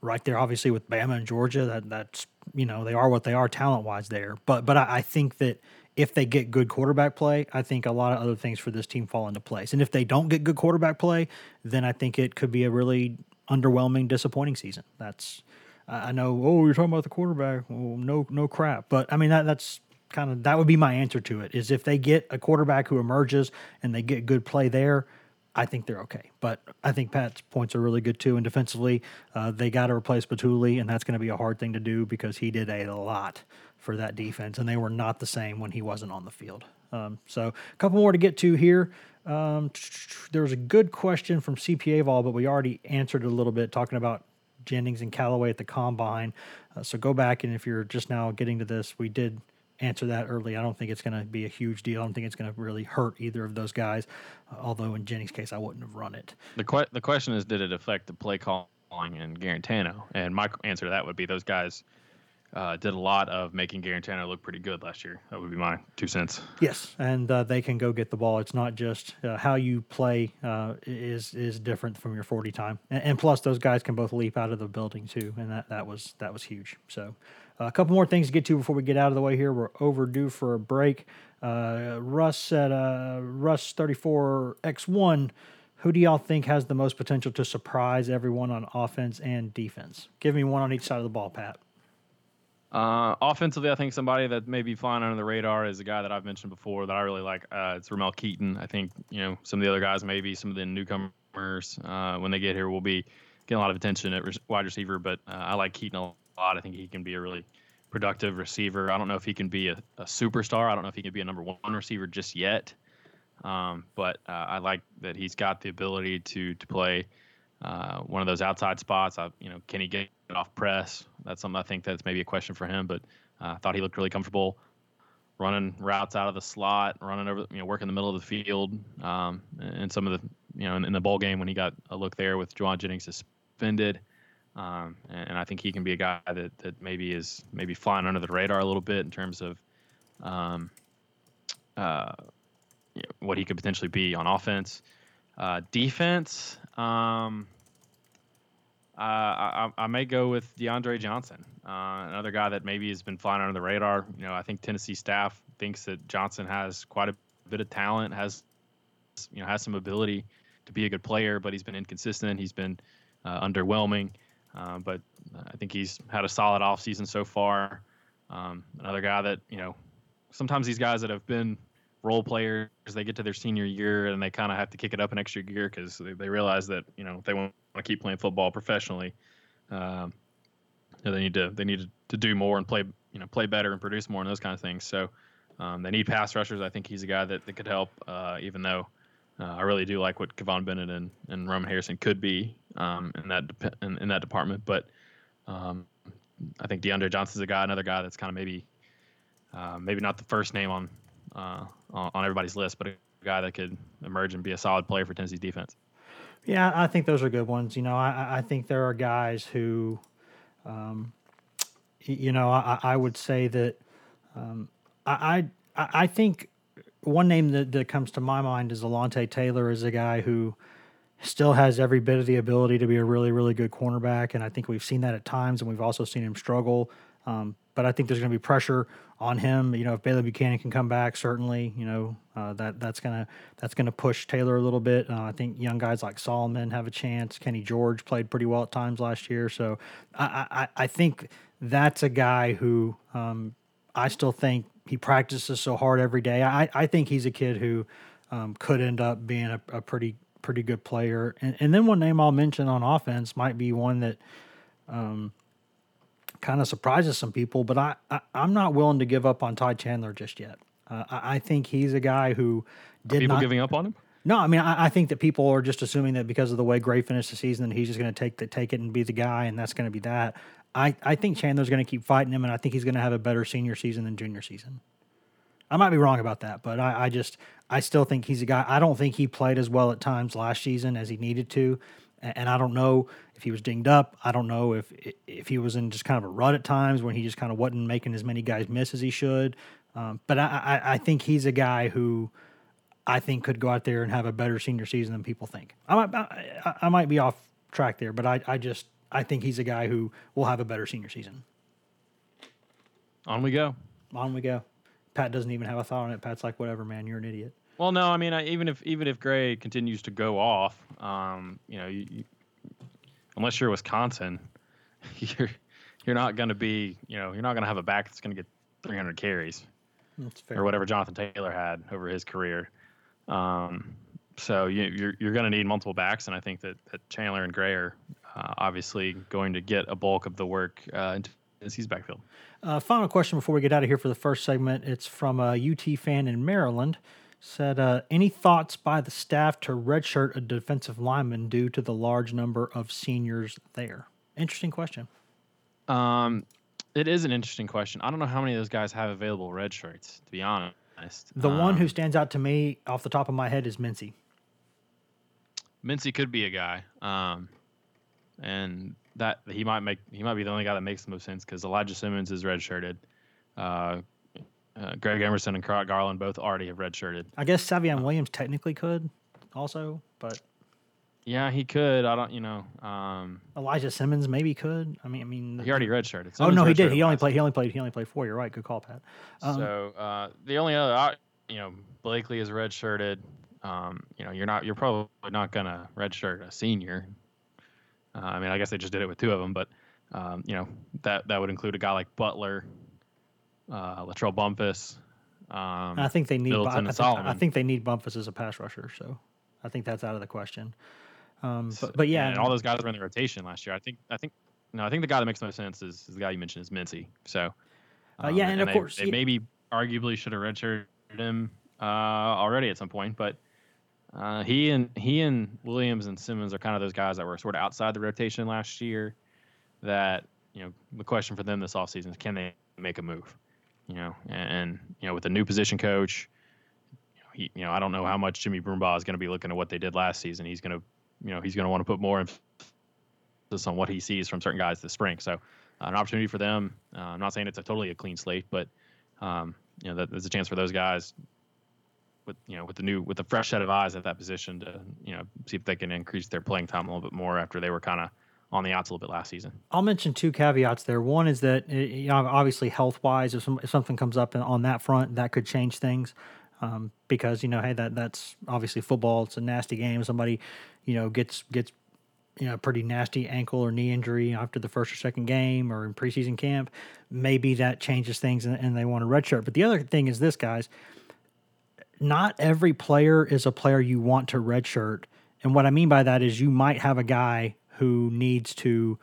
right there, obviously with Bama and Georgia. That that's you know they are what they are talent wise there, but but I, I think that if they get good quarterback play, I think a lot of other things for this team fall into place. And if they don't get good quarterback play, then I think it could be a really underwhelming, disappointing season. That's I know. Oh, you're talking about the quarterback. Well, no, no crap. But I mean that that's kind of that would be my answer to it. Is if they get a quarterback who emerges and they get good play there, I think they're okay. But I think Pat's points are really good too. And defensively, uh, they got to replace Bituli, and that's going to be a hard thing to do because he did a lot for that defense, and they were not the same when he wasn't on the field. Um, so a couple more to get to here. Um, there was a good question from CPA Vol, but we already answered it a little bit talking about Jennings and Callaway at the combine. Uh, so go back and if you're just now getting to this, we did answer that early. I don't think it's going to be a huge deal. I don't think it's going to really hurt either of those guys. Uh, although in Jennings' case, I wouldn't have run it. The que- the question is, did it affect the play calling in Guarantano? And my answer to that would be those guys uh, did a lot of making Guarantano look pretty good last year. That would be my two cents. Yes, and uh, they can go get the ball. It's not just uh, how you play uh, is is different from your forty time, and, and, plus those guys can both leap out of the building too, and that that was that was huge. So. Uh, a couple more things to get to before we get out of the way here. We're overdue for a break. Uh, Russ said, Russ 34X1 who do y'all think has the most potential to surprise everyone on offense and defense? Give me one on each side of the ball, Pat. Uh, offensively, I think somebody that may be flying under the radar is a guy that I've mentioned before that I really like. Uh, it's Ramel Keyton. I think you know some of the other guys, maybe some of the newcomers uh, when they get here will be getting a lot of attention at wide receiver. But uh, I like Keyton a lot. I think he can be a really productive receiver. I don't know if he can be a, a superstar. I don't know if he can be a number one receiver just yet. Um, but uh, I like that he's got the ability to to play uh, one of those outside spots. I, you know, can he get off press? That's something I think that's maybe a question for him. But uh, I thought he looked really comfortable running routes out of the slot, running over, you know, working the middle of the field. Um, and some of the, you know, in, in, the bowl game when he got a look there with Jauan Jennings suspended. Um, and, and, I think he can be a guy that, that maybe is maybe flying under the radar a little bit in terms of um, uh, you know, what he could potentially be on offense. Uh, defense, um, uh, I, I, may go with DeAndre Johnson, uh, another guy that maybe has been flying under the radar. You know, I think Tennessee staff thinks that Johnson has quite a bit of talent, has you know has some ability to be a good player, but he's been inconsistent. He's been uh, underwhelming. Uh, but I think he's had a solid offseason so far. Um, another guy that you know, sometimes these guys that have been role players, they get to their senior year and they kind of have to kick it up an extra gear because they, they realize that you know they want to keep playing football professionally. Um, you know, they need to they need to, to do more and play you know play better and produce more and those kind of things. So um, they need pass rushers. I think he's a guy that, that could help. Uh, even though uh, I really do like what Kivon Bennett and, and Roman Harrison could be um, in that in, in, that department, but um, I think DeAndre Johnson's a guy, another guy that's kind of maybe uh, maybe not the first name on uh, on everybody's list, but a guy that could emerge and be a solid player for Tennessee's defense. Yeah, I think those are good ones. You know, I, I think there are guys who, um, you know, I, I would say that um, I, I I think one name that, that comes to my mind is Alontae Taylor is a guy who still has every bit of the ability to be a really, really good cornerback. And I think we've seen that at times, and we've also seen him struggle. Um, but I think there's going to be pressure on him. You know, if Baylen Buchanan can come back, certainly, you know, uh, that that's gonna that's gonna push Taylor a little bit. Uh, I think young guys like Solomon have a chance. Kenny George played pretty well at times last year, so I I, I think that's a guy who um, I still think he practices so hard every day. I I think he's a kid who um, could end up being a, a pretty pretty good player. And, and then one name I'll mention on offense might be one that um, kind of surprises some people, but I, I am not willing to give up on Ty Chandler just yet. Uh, I, I, think he's a guy who did are people not, giving up on him. No, I mean I, I, think that people are just assuming that because of the way Gray finished the season, that he's just going to take the, take it and be the guy, and that's going to be that. I, I think Chandler's going to keep fighting him, and I think he's going to have a better senior season than junior season. I might be wrong about that, but I, I just I still think he's a guy. I don't think he played as well at times last season as he needed to, and I don't know if he was dinged up. I don't know if if he was in just kind of a rut at times when he just kind of wasn't making as many guys miss as he should. Um, but I, I, I think he's a guy who I think could go out there and have a better senior season than people think. I might I, I might be off track there, but I, I just I think he's a guy who will have a better senior season. On we go. On we go. Pat doesn't even have a thought on it. Pat's like, whatever, man, you're an idiot. Well, no, I mean, I, even if even if Gray continues to go off, um, you know, you, you, unless you're Wisconsin, you're you're not going to be, you know, you're not going to have a back that's going to get 300 carries, or whatever Jonathan Taylor had over his career. Um, so you, you're you're going to need multiple backs, and I think that, that Chandler and Gray are uh, obviously going to get a bulk of the work uh, into Tennessee's backfield. Uh, final question before we get out of here for the first segment. It's from a UT fan in Maryland. Said, uh, any thoughts by the staff to redshirt a defensive lineman due to the large number of seniors there? Interesting question. Um, it is an interesting question. I don't know how many of those guys have available red shirts, to be honest. The um, one who stands out to me off the top of my head is Mincy. Mincy could be a guy. Um, and that he might make he might be the only guy that makes the most sense because Elijah Simmons is redshirted. Uh, uh, Greg Emerson and Garland both already have redshirted. I guess Savion Williams technically could also, but yeah, he could. I don't, you know. Um, Elijah Simmons maybe could. I mean, I mean, he already redshirted. Simmons oh no, he did. He only played. He only played. He only played four. You're right. Good call, Pat. Um, so uh, the only other, you know, Blakely is redshirted. Um, you know, you're not. You're probably not gonna redshirt a senior. Uh, I mean, I guess they just did it with two of them, but um, you know that that would include a guy like Butler, uh, LaTrell Bumphus. Um, I think they need. I think, I think, they need Bumphus as a pass rusher, so I think that's out of the question. Um, but, but yeah, and all those guys were in the rotation last year. I think. I think. No, I think the guy that makes the most sense is, is the guy you mentioned is Mincy. So. Uh, yeah, um, and, and, of they, course, they yeah. maybe arguably should have redshirted him uh, already at some point, but uh, he and he and Williams and Simmons are kind of those guys that were sort of outside the rotation last year. That you know, the question for them this offseason is can they make a move? You know, and, and you know, with a new position coach, you know, he, you know, I don't know how much Jimmy Brumbaugh is going to be looking at what they did last season. He's going to, you know, he's going to want to put more emphasis on what he sees from certain guys this spring. So, uh, an opportunity for them. Uh, I'm not saying it's a totally a clean slate, but um, you know, that, there's a chance for those guys with you know with the new with the fresh set of eyes at that position to you know see if they can increase their playing time a little bit more after they were kind of on the outs a little bit last season. I'll mention two caveats there. One is that eh, you know obviously health wise, if, some, if something comes up on that front, that could change things. Um, because you know, hey, that that's obviously football. It's a nasty game. Somebody, you know, gets gets you know pretty nasty ankle or knee injury after the first or second game or in preseason camp, maybe that changes things and, and they want a redshirt. But the other thing is this, guys. Not every player is a player you want to redshirt, and what I mean by that is you might have a guy who needs to,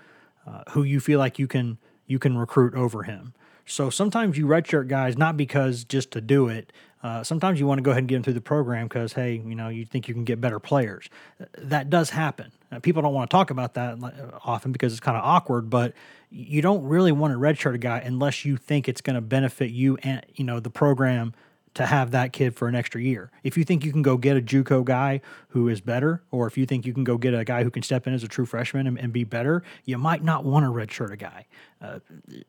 uh, who you feel like you can you can recruit over him. So sometimes you redshirt guys not because just to do it. Uh, sometimes you want to go ahead and get them through the program because hey, you know, you think you can get better players. That does happen. Uh, people don't want to talk about that often because it's kind of awkward, but you don't really want to redshirt a guy unless you think it's going to benefit you and you know the program to have that kid for an extra year. If you think you can go get a JUCO guy who is better, or if you think you can go get a guy who can step in as a true freshman and, and be better, you might not want to redshirt a guy. Uh,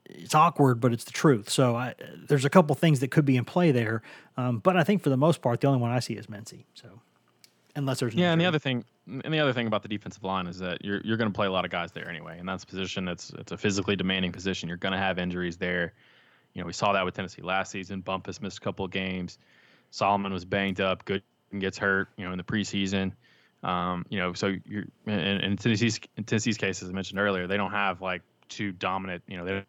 it's awkward, but it's the truth. So I, there's a couple things that could be in play there, um, but I think for the most part, the only one I see is Mincy. So unless there's yeah, and the other thing, and the other thing about the defensive line is that you're you're going to play a lot of guys there anyway, and that's a position that's it's a physically demanding position. You're going to have injuries there. You know, we saw that with Tennessee last season. Bumphus missed a couple of games. Solomon was banged up. Good gets hurt. You know, in the preseason. Um, you know, so you're in, in Tennessee's in Tennessee's case, as I mentioned earlier, they don't have like two dominant. You know, they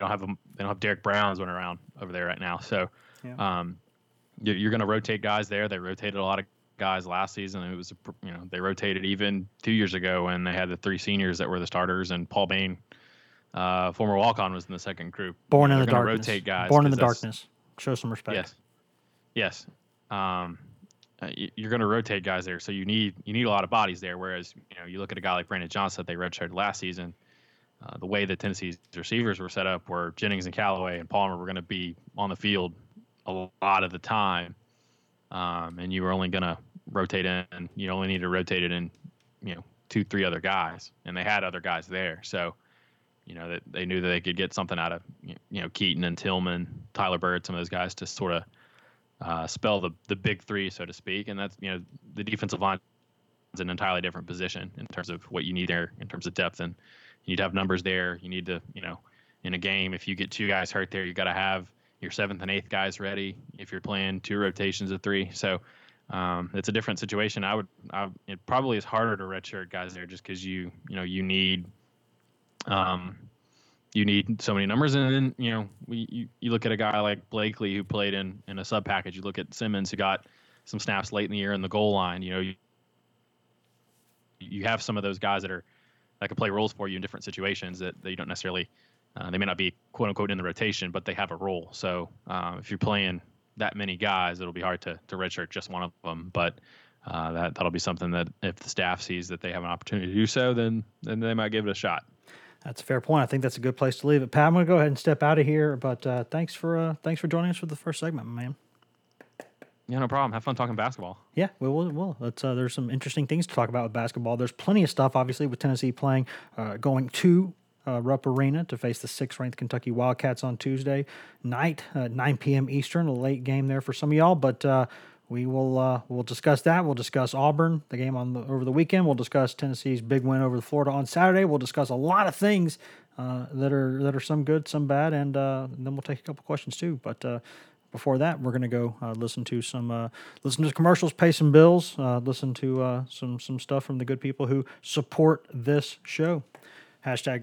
don't have them. They don't have Derrick Browns running around over there right now. So, yeah. um, you're, you're going to rotate guys there. They rotated a lot of guys last season. It was, you know, they rotated even two years ago when they had the three seniors that were the starters, and Paul Bain uh, former walk on was in the second group. Born in the darkness. Rotate guys. Born in the darkness. Show some respect. Yes. Yes. Um, uh, you're going to rotate guys there, so you need you need a lot of bodies there. Whereas you know you look at a guy like Brandon Johnson that they redshirted last season. Uh, the way that Tennessee's receivers were set up, where Jennings and Callaway and Palmer were going to be on the field a lot of the time, um, and you were only going to rotate in. You only need to rotate it in, you know, two, three other guys, and they had other guys there. So you know that they knew that they could get something out of you know Keyton and Tillman, Tyler Byrd, some of those guys to sort of uh, spell the the big three, so to speak. And that's you know the defensive line is an entirely different position in terms of what you need there in terms of depth, and you need to have numbers there. You need to you know in a game if you get two guys hurt there, you got to have your seventh and eighth guys ready if you're playing two rotations of three. So. Um, it's a different situation. I would, I, it probably is harder to redshirt guys there just because you, you know, you need um, you need so many numbers, and then you know we, you, you look at a guy like Blakely who played in in a sub package. You look at Simmons who got some snaps late in the year in the goal line. You know you, you have some of those guys that are that can play roles for you in different situations that they you don't necessarily uh, they may not be quote unquote in the rotation, but they have a role. So uh, if you're playing that many guys, it'll be hard to to redshirt just one of them. But uh, that that'll be something that if the staff sees that they have an opportunity to do so, then then they might give it a shot. That's a fair point. I think that's a good place to leave it. Pat, I'm going to go ahead and step out of here, but uh, thanks for uh, thanks for joining us for the first segment, man. Yeah, no problem. Have fun talking basketball. Yeah, we will. We'll. Let's, uh, there's some interesting things to talk about with basketball. There's plenty of stuff, obviously, with Tennessee playing, uh, going to uh, Rupp Arena to face the sixth ranked Kentucky Wildcats on Tuesday night, uh, 9 p.m. Eastern. A late game there for some of y'all, but uh, we will uh, we'll discuss that. We'll discuss Auburn, the game on the, over the weekend. We'll discuss Tennessee's big win over Florida on Saturday. We'll discuss a lot of things uh, that are that are some good, some bad, and, uh, and then we'll take a couple questions too. But uh, before that, we're gonna go uh, listen to some uh, listen to commercials, pay some bills, listen to some some stuff from the good people who support this show. Hashtag.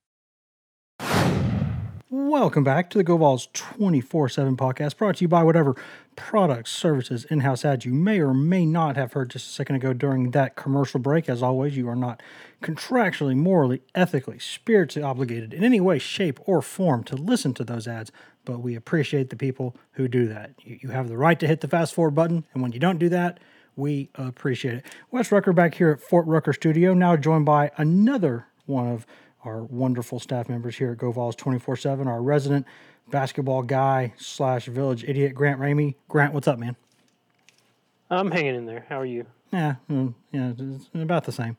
Welcome back to the GoVols 24 7 podcast brought to you by whatever products, services, in house ads you may or may not have heard just a second ago during that commercial break. As always, you are not contractually, morally, ethically, spiritually obligated in any way, shape, or form to listen to those ads, but we appreciate the people who do that. You, you have the right to hit the fast forward button, and when you don't do that, we appreciate it. Wes Rucker back here at Fort Rucker Studio, now joined by another one of our wonderful staff members here at GoVols 24 7, our resident basketball guy slash village idiot, Grant Ramey. Grant, what's up, man? I'm hanging in there. How are you? Yeah, yeah, about the same.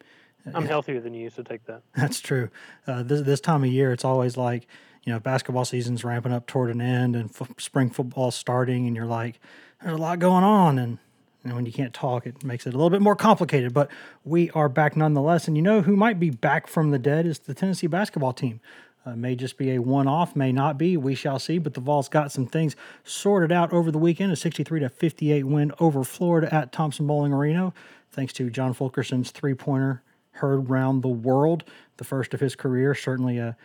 I'm healthier than you, so take that. That's true. Uh, this this time of year, it's always like you know basketball season's ramping up toward an end, and f- spring football starting, and you're like, there's a lot going on, and and when you can't talk, it makes it a little bit more complicated. But we are back nonetheless. And you know who might be back from the dead is the Tennessee basketball team. Uh, may just be a one off, may not be. We shall see. But the Vols got some things sorted out over the weekend a 63 to 58 win over Florida at Thompson-Boling Arena, thanks to John Fulkerson's three pointer heard round the world, the first of his career. Certainly a.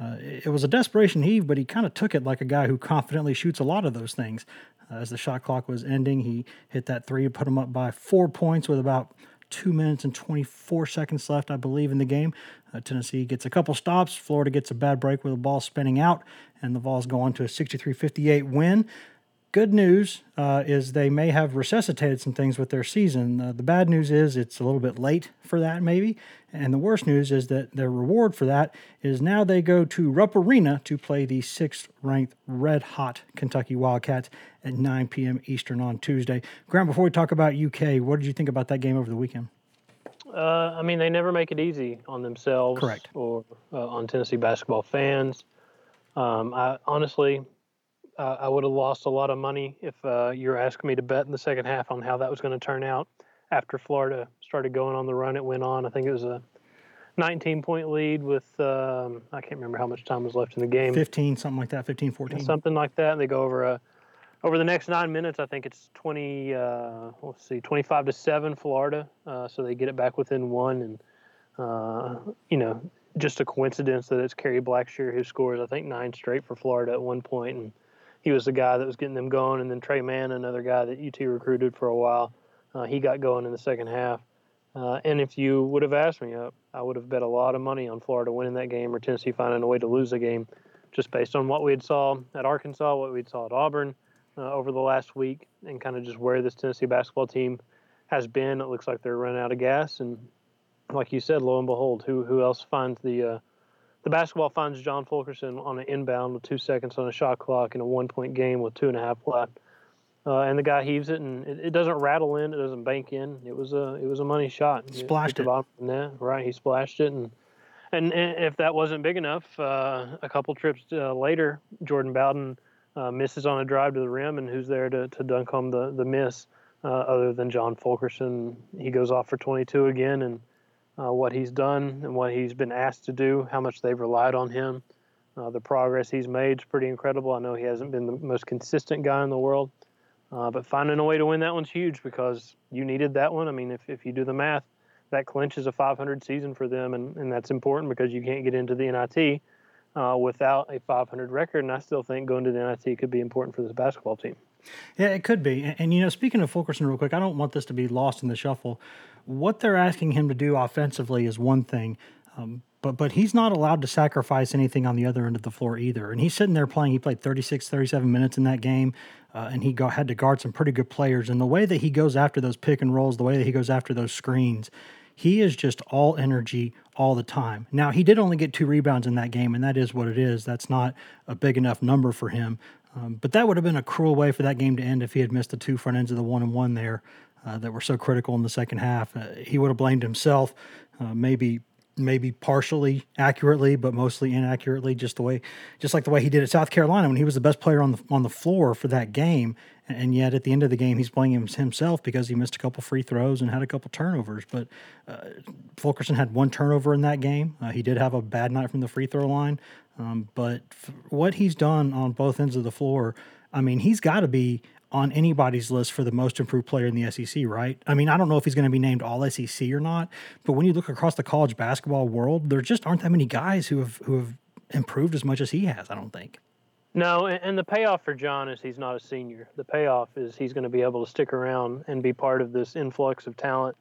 Uh, it was a desperation heave, but he kind of took it like a guy who confidently shoots a lot of those things. As the shot clock was ending, he hit that three, put him up by four points with about two minutes and 24 seconds left, I believe, in the game. Uh, Tennessee gets a couple stops. Florida gets a bad break with the ball spinning out, and the Vols go on to a 63 58 win. Good news uh, is they may have resuscitated some things with their season. Uh, the bad news is it's a little bit late for that, maybe. And the worst news is that their reward for that is now they go to Rupp Arena to play the sixth ranked red hot Kentucky Wildcats at 9 p.m. Eastern on Tuesday. Grant, before we talk about UK, what did you think about that game over the weekend? Uh, I mean, they never make it easy on themselves Correct. or uh, on Tennessee basketball fans. Um, I honestly, uh, I would have lost a lot of money if uh, you're asking me to bet in the second half on how that was going to turn out after Florida started going on the run it went on. I think it was a 19 point lead with, um, I can't remember how much time was left in the game. 15, something like that, 15, 14. Something like that. And they go over a, over the next nine minutes, I think it's 20, uh, let's see, 25 to 7 Florida. Uh, so they get it back within one. And, uh, you know, just a coincidence that it's Kerry Blackshear who scores, I think, nine straight for Florida at one point, And he was the guy that was getting them going. And then Tre Mann, another guy that UT recruited for a while, uh, he got going in the second half. Uh, and if you would have asked me, uh, I would have bet a lot of money on Florida winning that game or Tennessee finding a way to lose the game, just based on what we had saw at Arkansas, what we'd saw at Auburn uh, over the last week, and kind of just where this Tennessee basketball team has been. It looks like they're running out of gas, and like you said, lo and behold, who who else finds the uh, the basketball finds John Fulkerson on an inbound with two seconds on a shot clock in a one point game with two and a half left. Uh, and the guy heaves it, and it, it, doesn't rattle in, it doesn't bank in. It was a it was a money shot. Splashed it. it. Net, right, he splashed it, and and, and if that wasn't big enough, uh, a couple trips uh, later, Jordan Bowden uh, misses on a drive to the rim, and who's there to, to dunk home the the miss? Uh, other than John Fulkerson, he goes off for 22 again, and uh, what he's done and what he's been asked to do, how much they've relied on him, the progress he's made is pretty incredible. I know he hasn't been the most consistent guy in the world. Uh, but finding a way to win that one's huge because you needed that one. I mean, if, if you do the math, that clinches a 500 season for them, and, and that's important because you can't get into the NIT uh, without a 500 record. And I still think going to the NIT could be important for this basketball team. Yeah, it could be. And, and, you know, speaking of Fulkerson, real quick, I don't want this to be lost in the shuffle. What they're asking him to do offensively is one thing. Um, but but he's not allowed to sacrifice anything on the other end of the floor either. And he's sitting there playing. He played 36, 37 minutes in that game, uh, and he go, had to guard some pretty good players. And the way that he goes after those pick and rolls, the way that he goes after those screens, he is just all energy all the time. Now he did only get two rebounds in that game, and that is what it is. That's not a big enough number for him. Um, but that would have been a cruel way for that game to end if he had missed the two front ends of the one and one there uh, that were so critical in the second half. Uh, he would have blamed himself, uh, maybe maybe partially accurately, but mostly inaccurately, just the way, just like the way he did at South Carolina when he was the best player on the on the floor for that game, and yet at the end of the game he's blaming himself because he missed a couple free throws and had a couple turnovers. But uh, Fulkerson had one turnover in that game. Uh, he did have a bad night from the free throw line, um, but what he's done on both ends of the floor, I mean, he's got to be on anybody's list for the most improved player in the SEC, right? I mean, I don't know if he's going to be named all SEC or not, but when you look across the college basketball world, there just aren't that many guys who have who have improved as much as he has. I don't think. No, and the payoff for John is he's not a senior. The payoff is he's going to be able to stick around and be part of this influx of talent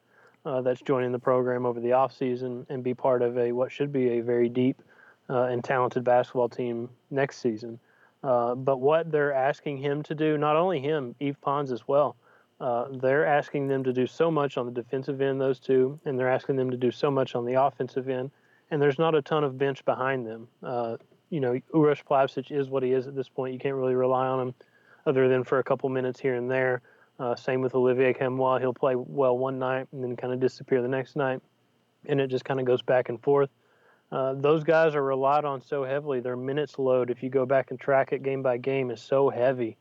uh, that's joining the program over the offseason and be part of a what should be a very deep uh, and talented basketball team next season. Uh, but what they're asking him to do, not only him, Yves Pons as well, uh, they're asking them to do so much on the defensive end, those two, and they're asking them to do so much on the offensive end. And there's not a ton of bench behind them. Uh, you know, Uros Plavsic is what he is at this point. You can't really rely on him other than for a couple minutes here and there. Uh, same with Olivier Nkamhoua. He'll play well one night and then kind of disappear the next night. And it just kind of goes back and forth. Uh, those guys are relied on so heavily. Their minutes load, if you go back and track it game by game, is so heavy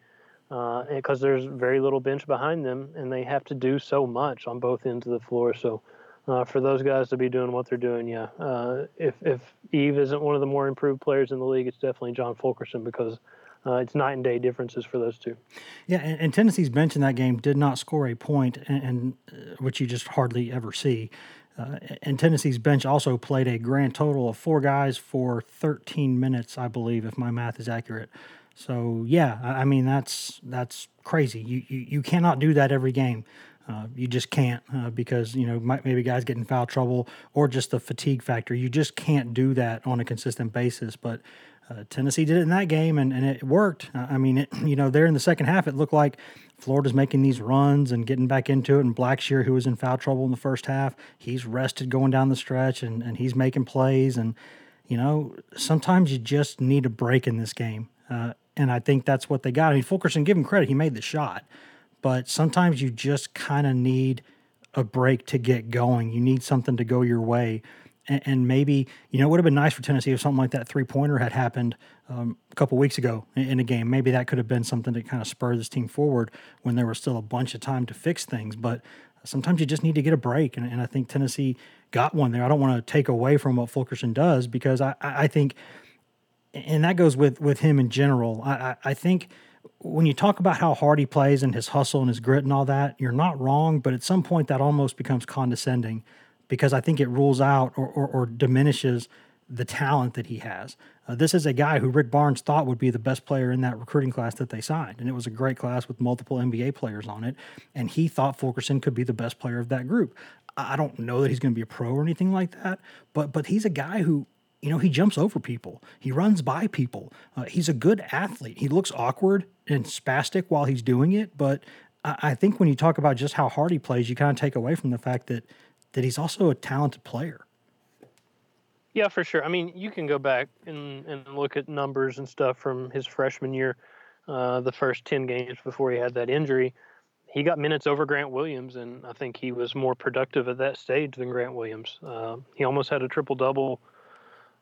because uh, there's very little bench behind them, and they have to do so much on both ends of the floor. So, uh, for those guys to be doing what they're doing, yeah, uh, if if Yves isn't one of the more improved players in the league, it's definitely John Fulkerson because uh, it's night and day differences for those two. Yeah, and, and, Tennessee's bench in that game did not score a point, and, and uh, which you just hardly ever see. Uh, and Tennessee's bench also played a grand total of four guys for 13 minutes, I believe, if my math is accurate. So yeah, I mean that's that's crazy. You you, you cannot do that every game. Uh, you just can't uh, because you know might, maybe guys get in foul trouble or just the fatigue factor. You just can't do that on a consistent basis. But uh, Tennessee did it in that game, and, and it worked. I mean, it, you know, there in the second half, it looked like Florida's making these runs and getting back into it. And Blackshear, who was in foul trouble in the first half, he's rested going down the stretch and, and he's making plays. And, you know, sometimes you just need a break in this game. Uh, and I think that's what they got. I mean, Fulkerson, give him credit, he made the shot. But sometimes you just kind of need a break to get going. You need something to go your way and, and maybe you know it would have been nice for Tennessee if something like that three pointer had happened um, a couple weeks ago in, in, a game. Maybe that could have been something to kind of spur this team forward when there was still a bunch of time to fix things. But sometimes you just need to get a break, and, and I think Tennessee got one there. I don't want to take away from what Fulkerson does because I, I think, and that goes with with him in general. I, I, I think when you talk about how hard he plays and his hustle and his grit and all that, you're not wrong, but at some point that almost becomes condescending because I think it rules out or, or, or diminishes the talent that he has. Uh, this is a guy who Rick Barnes thought would be the best player in that recruiting class that they signed. And it was a great class with multiple NBA players on it. And he thought Fulkerson could be the best player of that group. I don't know that he's going to be a pro or anything like that, but but he's a guy who you know, he jumps over people. He runs by people. Uh, he's a good athlete. He looks awkward and spastic while he's doing it, but I, I think when you talk about just how hard he plays, you kind of take away from the fact that that he's also a talented player. Yeah, for sure. I mean, you can go back and, and look at numbers and stuff from his freshman year, uh, the first 10 games before he had that injury. He got minutes over Grant Williams, and I think he was more productive at that stage than Grant Williams. Uh, he almost had a triple double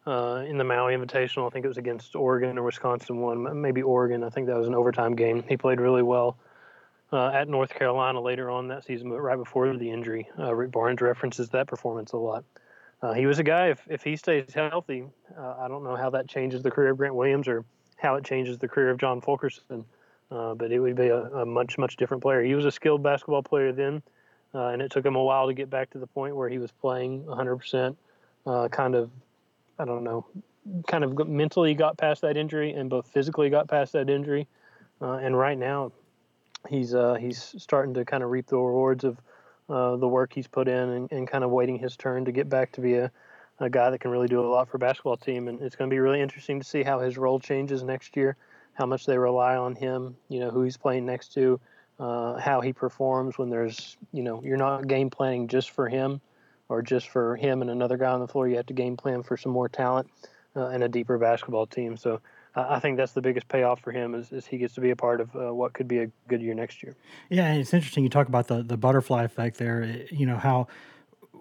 uh, in the Maui Invitational. I think it was against Oregon or Wisconsin one, maybe Oregon. I think that was an overtime game. He played really well uh, at North Carolina later on that season, but right before the injury. Uh, Rick Barnes references that performance a lot. Uh, he was a guy, if, if he stays healthy, uh, I don't know how that changes the career of Grant Williams or how it changes the career of John Fulkerson, uh, but it would be a, a, much, much different player. He was a skilled basketball player then, and it took him a while to get back to the point where he was playing 100%, kind of, I don't know, kind of mentally got past that injury and both physically got past that injury. and right now, he's uh, he's starting to kind of reap the rewards of uh, the work he's put in and, and, kind of waiting his turn to get back to be a, a guy that can really do a lot for a basketball team. And it's going to be really interesting to see how his role changes next year, how much they rely on him, you know, who he's playing next to, uh, how he performs when there's, you know, you're not game planning just for him or just for him and another guy on the floor. You have to game plan for some more talent uh, and a deeper basketball team. So I think that's the biggest payoff for him is, is he gets to be a part of uh, what could be a good year next year. Yeah, and it's interesting you talk about the the butterfly effect there. You know how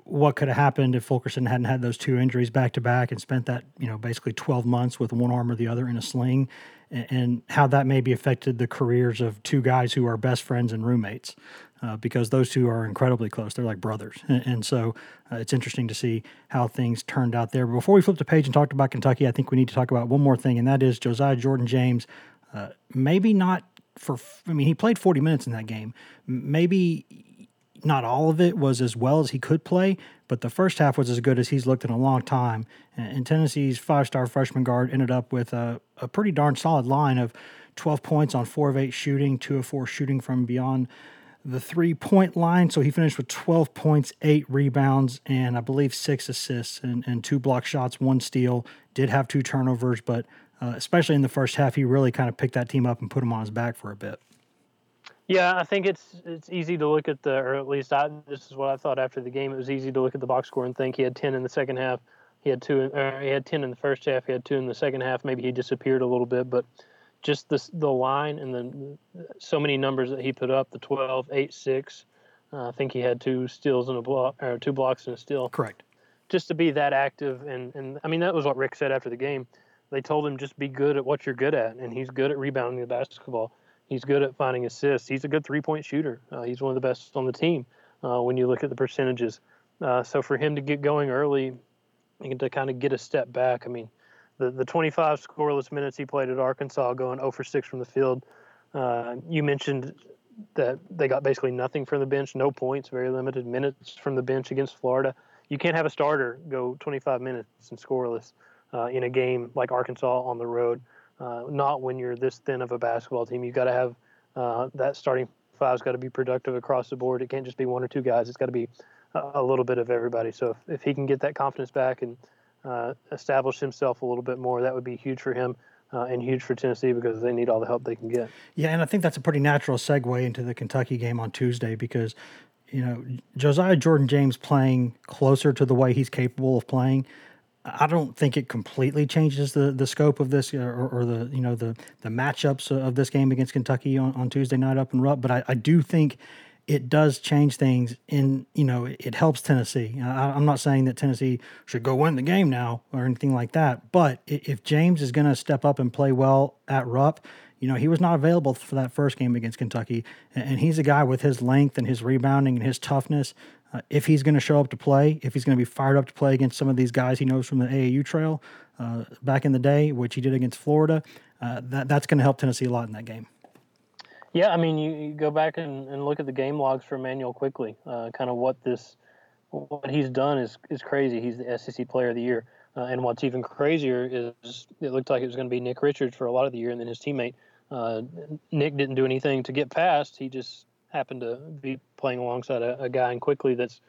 what could have happened if Fulkerson hadn't had those two injuries back to back and spent that, you know, basically 12 months with one arm or the other in a sling, and, how that maybe affected the careers of two guys who are best friends and roommates. Uh, because those two are incredibly close. They're like brothers. And, so uh, it's interesting to see how things turned out there. But before we flip the page and talk about Kentucky, I think we need to talk about one more thing, and that is Josiah Jordan James. Uh, maybe not for, I mean, he played 40 minutes in that game. Maybe not all of it was as well as he could play, but the first half was as good as he's looked in a long time. And Tennessee's five star freshman guard ended up with a, a pretty darn solid line of 12 points on four of eight shooting, two of four shooting from beyond the three point line. So he finished with 12 points, eight rebounds, and I believe six assists and, and two block shots, one steal. Did have two turnovers, but uh, especially in the first half, he really kind of picked that team up and put them on his back for a bit. Yeah, I think it's it's easy to look at the, or at least I, this is what I thought after the game. It was easy to look at the box score and think he had ten in the second half. He had two, or he had ten in the first half. He had two in the second half. Maybe he disappeared a little bit, but just the the line and the so many numbers that he put up, the 12, 8, 6. Uh, I think he had two steals and a block, or two blocks and a steal. Correct. Just to be that active, and and I mean that was what Rick said after the game. They told him just be good at what you're good at, and he's good at rebounding the basketball He's good at finding assists. He's a good three point shooter. Uh, he's one of the best on the team uh, when you look at the percentages. Uh, so for him to get going early and to kind of get a step back, I mean, the, the 25 scoreless minutes he played at Arkansas, going 0 for 6 from the field. Uh, you mentioned that they got basically nothing from the bench, no points, very limited minutes from the bench against Florida. You can't have a starter go 25 minutes and scoreless uh, in a game like Arkansas on the road. Uh, not when you're this thin of a basketball team. You've got to have uh, that starting five's got to be productive across the board. It can't just be one or two guys. It's got to be a, little bit of everybody. So if, if he can get that confidence back and uh, establish himself a little bit more, that would be huge for him. Uh, and huge for Tennessee because they need all the help they can get. Yeah, and I think that's a pretty natural segue into the Kentucky game on Tuesday because, you know, Josiah Jordan James playing closer to the way he's capable of playing I don't think it completely changes the, the scope of this uh, or, or, the you know the the matchups of this game against Kentucky on, on Tuesday night up in Rupp, but I, I do think it does change things. In you know it helps Tennessee. I, am not saying that Tennessee should go win the game now or anything like that, but if James is going to step up and play well at Rupp, you know, he was not available for that first game against Kentucky, and he's a guy with his length and his rebounding and his toughness uh, if he's going to show up to play, if he's going to be fired up to play against some of these guys he knows from the AAU trail uh, back in the day, which he did against Florida, uh, that that's going to help Tennessee a lot in that game. Yeah, I mean, you, you go back and, and, look at the game logs for Immanuel Quickley. Uh, kind of what this, what he's done is is crazy. He's the SEC Player of the Year, uh, and what's even crazier is it looked like it was going to be Nick Richards for a lot of the year, and then his teammate uh, Nick didn't do anything to get past. He just happened to be playing alongside a, a guy in Quickley that's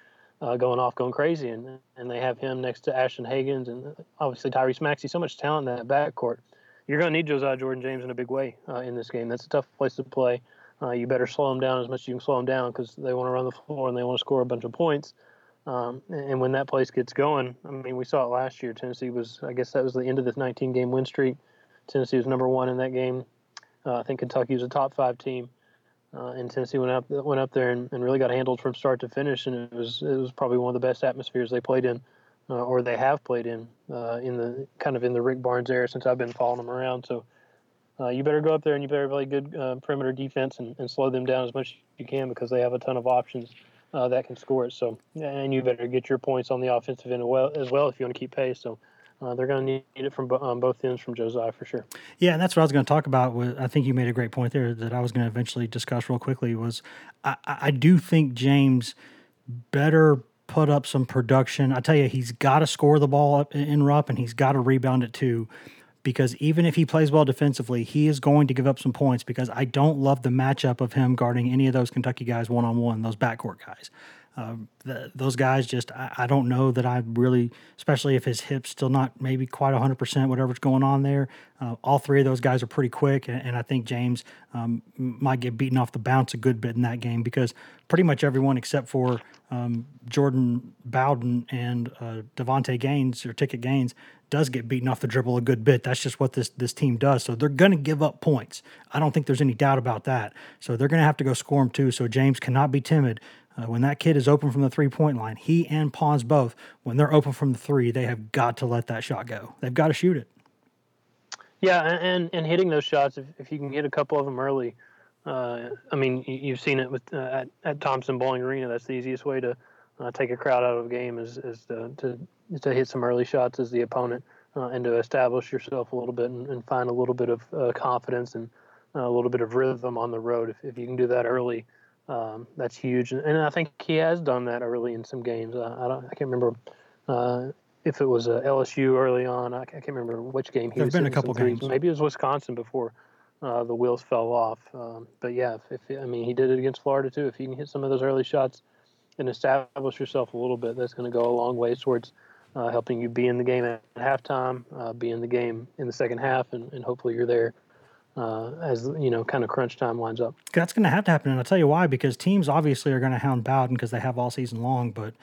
uh, going off, going crazy, and and they have him next to Ashton Hagans and obviously Tyrese Maxey. So much talent in that backcourt. You're going to need Josiah Jordan James in a big way uh, in this game. That's a tough place to play. Uh, you better slow them down as much as you can slow them down because they want to run the floor and they want to score a bunch of points. Um, and when that place gets going, I mean, we saw it last year. Tennessee was, I guess, that was the end of this 19 game win streak. Tennessee was number one in that game. Uh, I think Kentucky was a top five team uh, and Tennessee went up went up there and, and, really got handled from start to finish, and it was it was probably one of the best atmospheres they played in, uh, or they have played in uh, in the kind of in the Rick Barnes era since I've been following them around. So uh, you better go up there and you better play good uh, perimeter defense and, and, slow them down as much as you can because they have a ton of options uh, that can score it. So and you better get your points on the offensive end as well, as well if you want to keep pace. So uh, they're going to need it from um, both ends from Josiah for sure. Yeah, and that's what I was going to talk about. I think you made a great point there that I was going to eventually discuss real quickly. Was I, I do think James better put up some production. I tell you, he's got to score the ball up in Rupp, and he's got to rebound it too. Because even if he plays well defensively, he is going to give up some points. Because I don't love the matchup of him guarding any of those Kentucky guys one on one, those backcourt guys. Um, the, those guys just I, I, don't know that I really, especially if his hip's still not maybe quite 100%, whatever's going on there. Uh, all three of those guys are pretty quick, and, and I think James um, might get beaten off the bounce a good bit in that game because pretty much everyone except for um, Jordan Bowden and uh, Davonte Gaines or Ticket Gaines does get beaten off the dribble a good bit. That's just what this this team does. So they're going to give up points. I don't think there's any doubt about that. So they're going to have to go score them too. So James cannot be timid Uh, when that kid is open from the three point line, he and Pons both, when they're open from the three, they have got to let that shot go. They've got to shoot it. Yeah, and and hitting those shots, if, if you can hit a couple of them early, uh, I mean, you, have seen it with uh, at, at Thompson-Boling Arena. That's the easiest way to uh, take a crowd out of a game is, is to, to, to hit some early shots as the opponent uh, and to establish yourself a little bit and, and find a little bit of uh, confidence and a little bit of rhythm on the road. If, if you can do that early, um, that's huge. And, and, I think he has done that early in some games. I don't, I can't remember if it was LSU early on. I, can't remember which game he There's been a couple games. Maybe it was Wisconsin before uh, the wheels fell off. Um, but yeah, if, if, I mean he did it against Florida too. If you can hit some of those early shots and establish yourself a little bit, that's going to go a long way towards uh, helping you be in the game at halftime, uh, be in the game in the second half, and, and hopefully you're there uh, as you know, kind of crunch time lines up. That's going to have to happen, and I'll tell you why. Because teams obviously are going to hound Bowden because they have all season long. But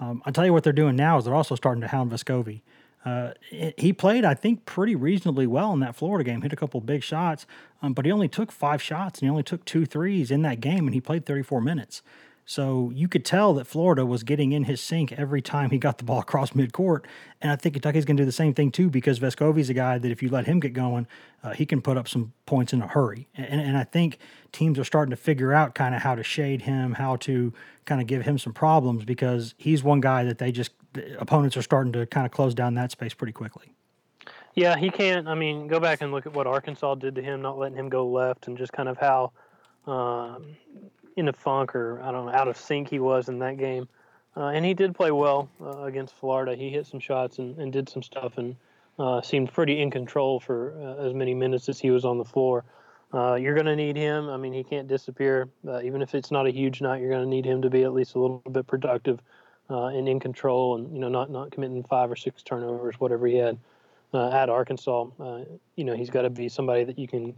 um, I'll tell you what they're doing now is they're also starting to hound Vescovi. Uh, he played, I think, pretty reasonably well in that Florida game. Hit a couple big shots, um, but he only took five shots and he only took two threes in that game, and he played 34 minutes. So you could tell that Florida was getting in his sink every time he got the ball across midcourt. And I think Kentucky's going to do the same thing too because Vescovi's a guy that if you let him get going, uh, he can put up some points in a hurry. And, and I think teams are starting to figure out kind of how to shade him, how to kind of give him some problems because he's one guy that they just, the opponents are starting to kind of close down that space pretty quickly. Yeah, he can't. I mean, go back and look at what Arkansas did to him, not letting him go left, and just kind of how um, in a funk or I don't know out of sync he was in that game. Uh, and he did play well uh, against Florida. He hit some shots and, and did some stuff and uh, seemed pretty in control for uh, as many minutes as he was on the floor. Uh, you're going to need him. I mean, he can't disappear. Uh, even if it's not a huge night, you're going to need him to be at least a little bit productive and in control, and you know, not not committing five or six turnovers, whatever he had at Arkansas. you know, he's got to be somebody that you can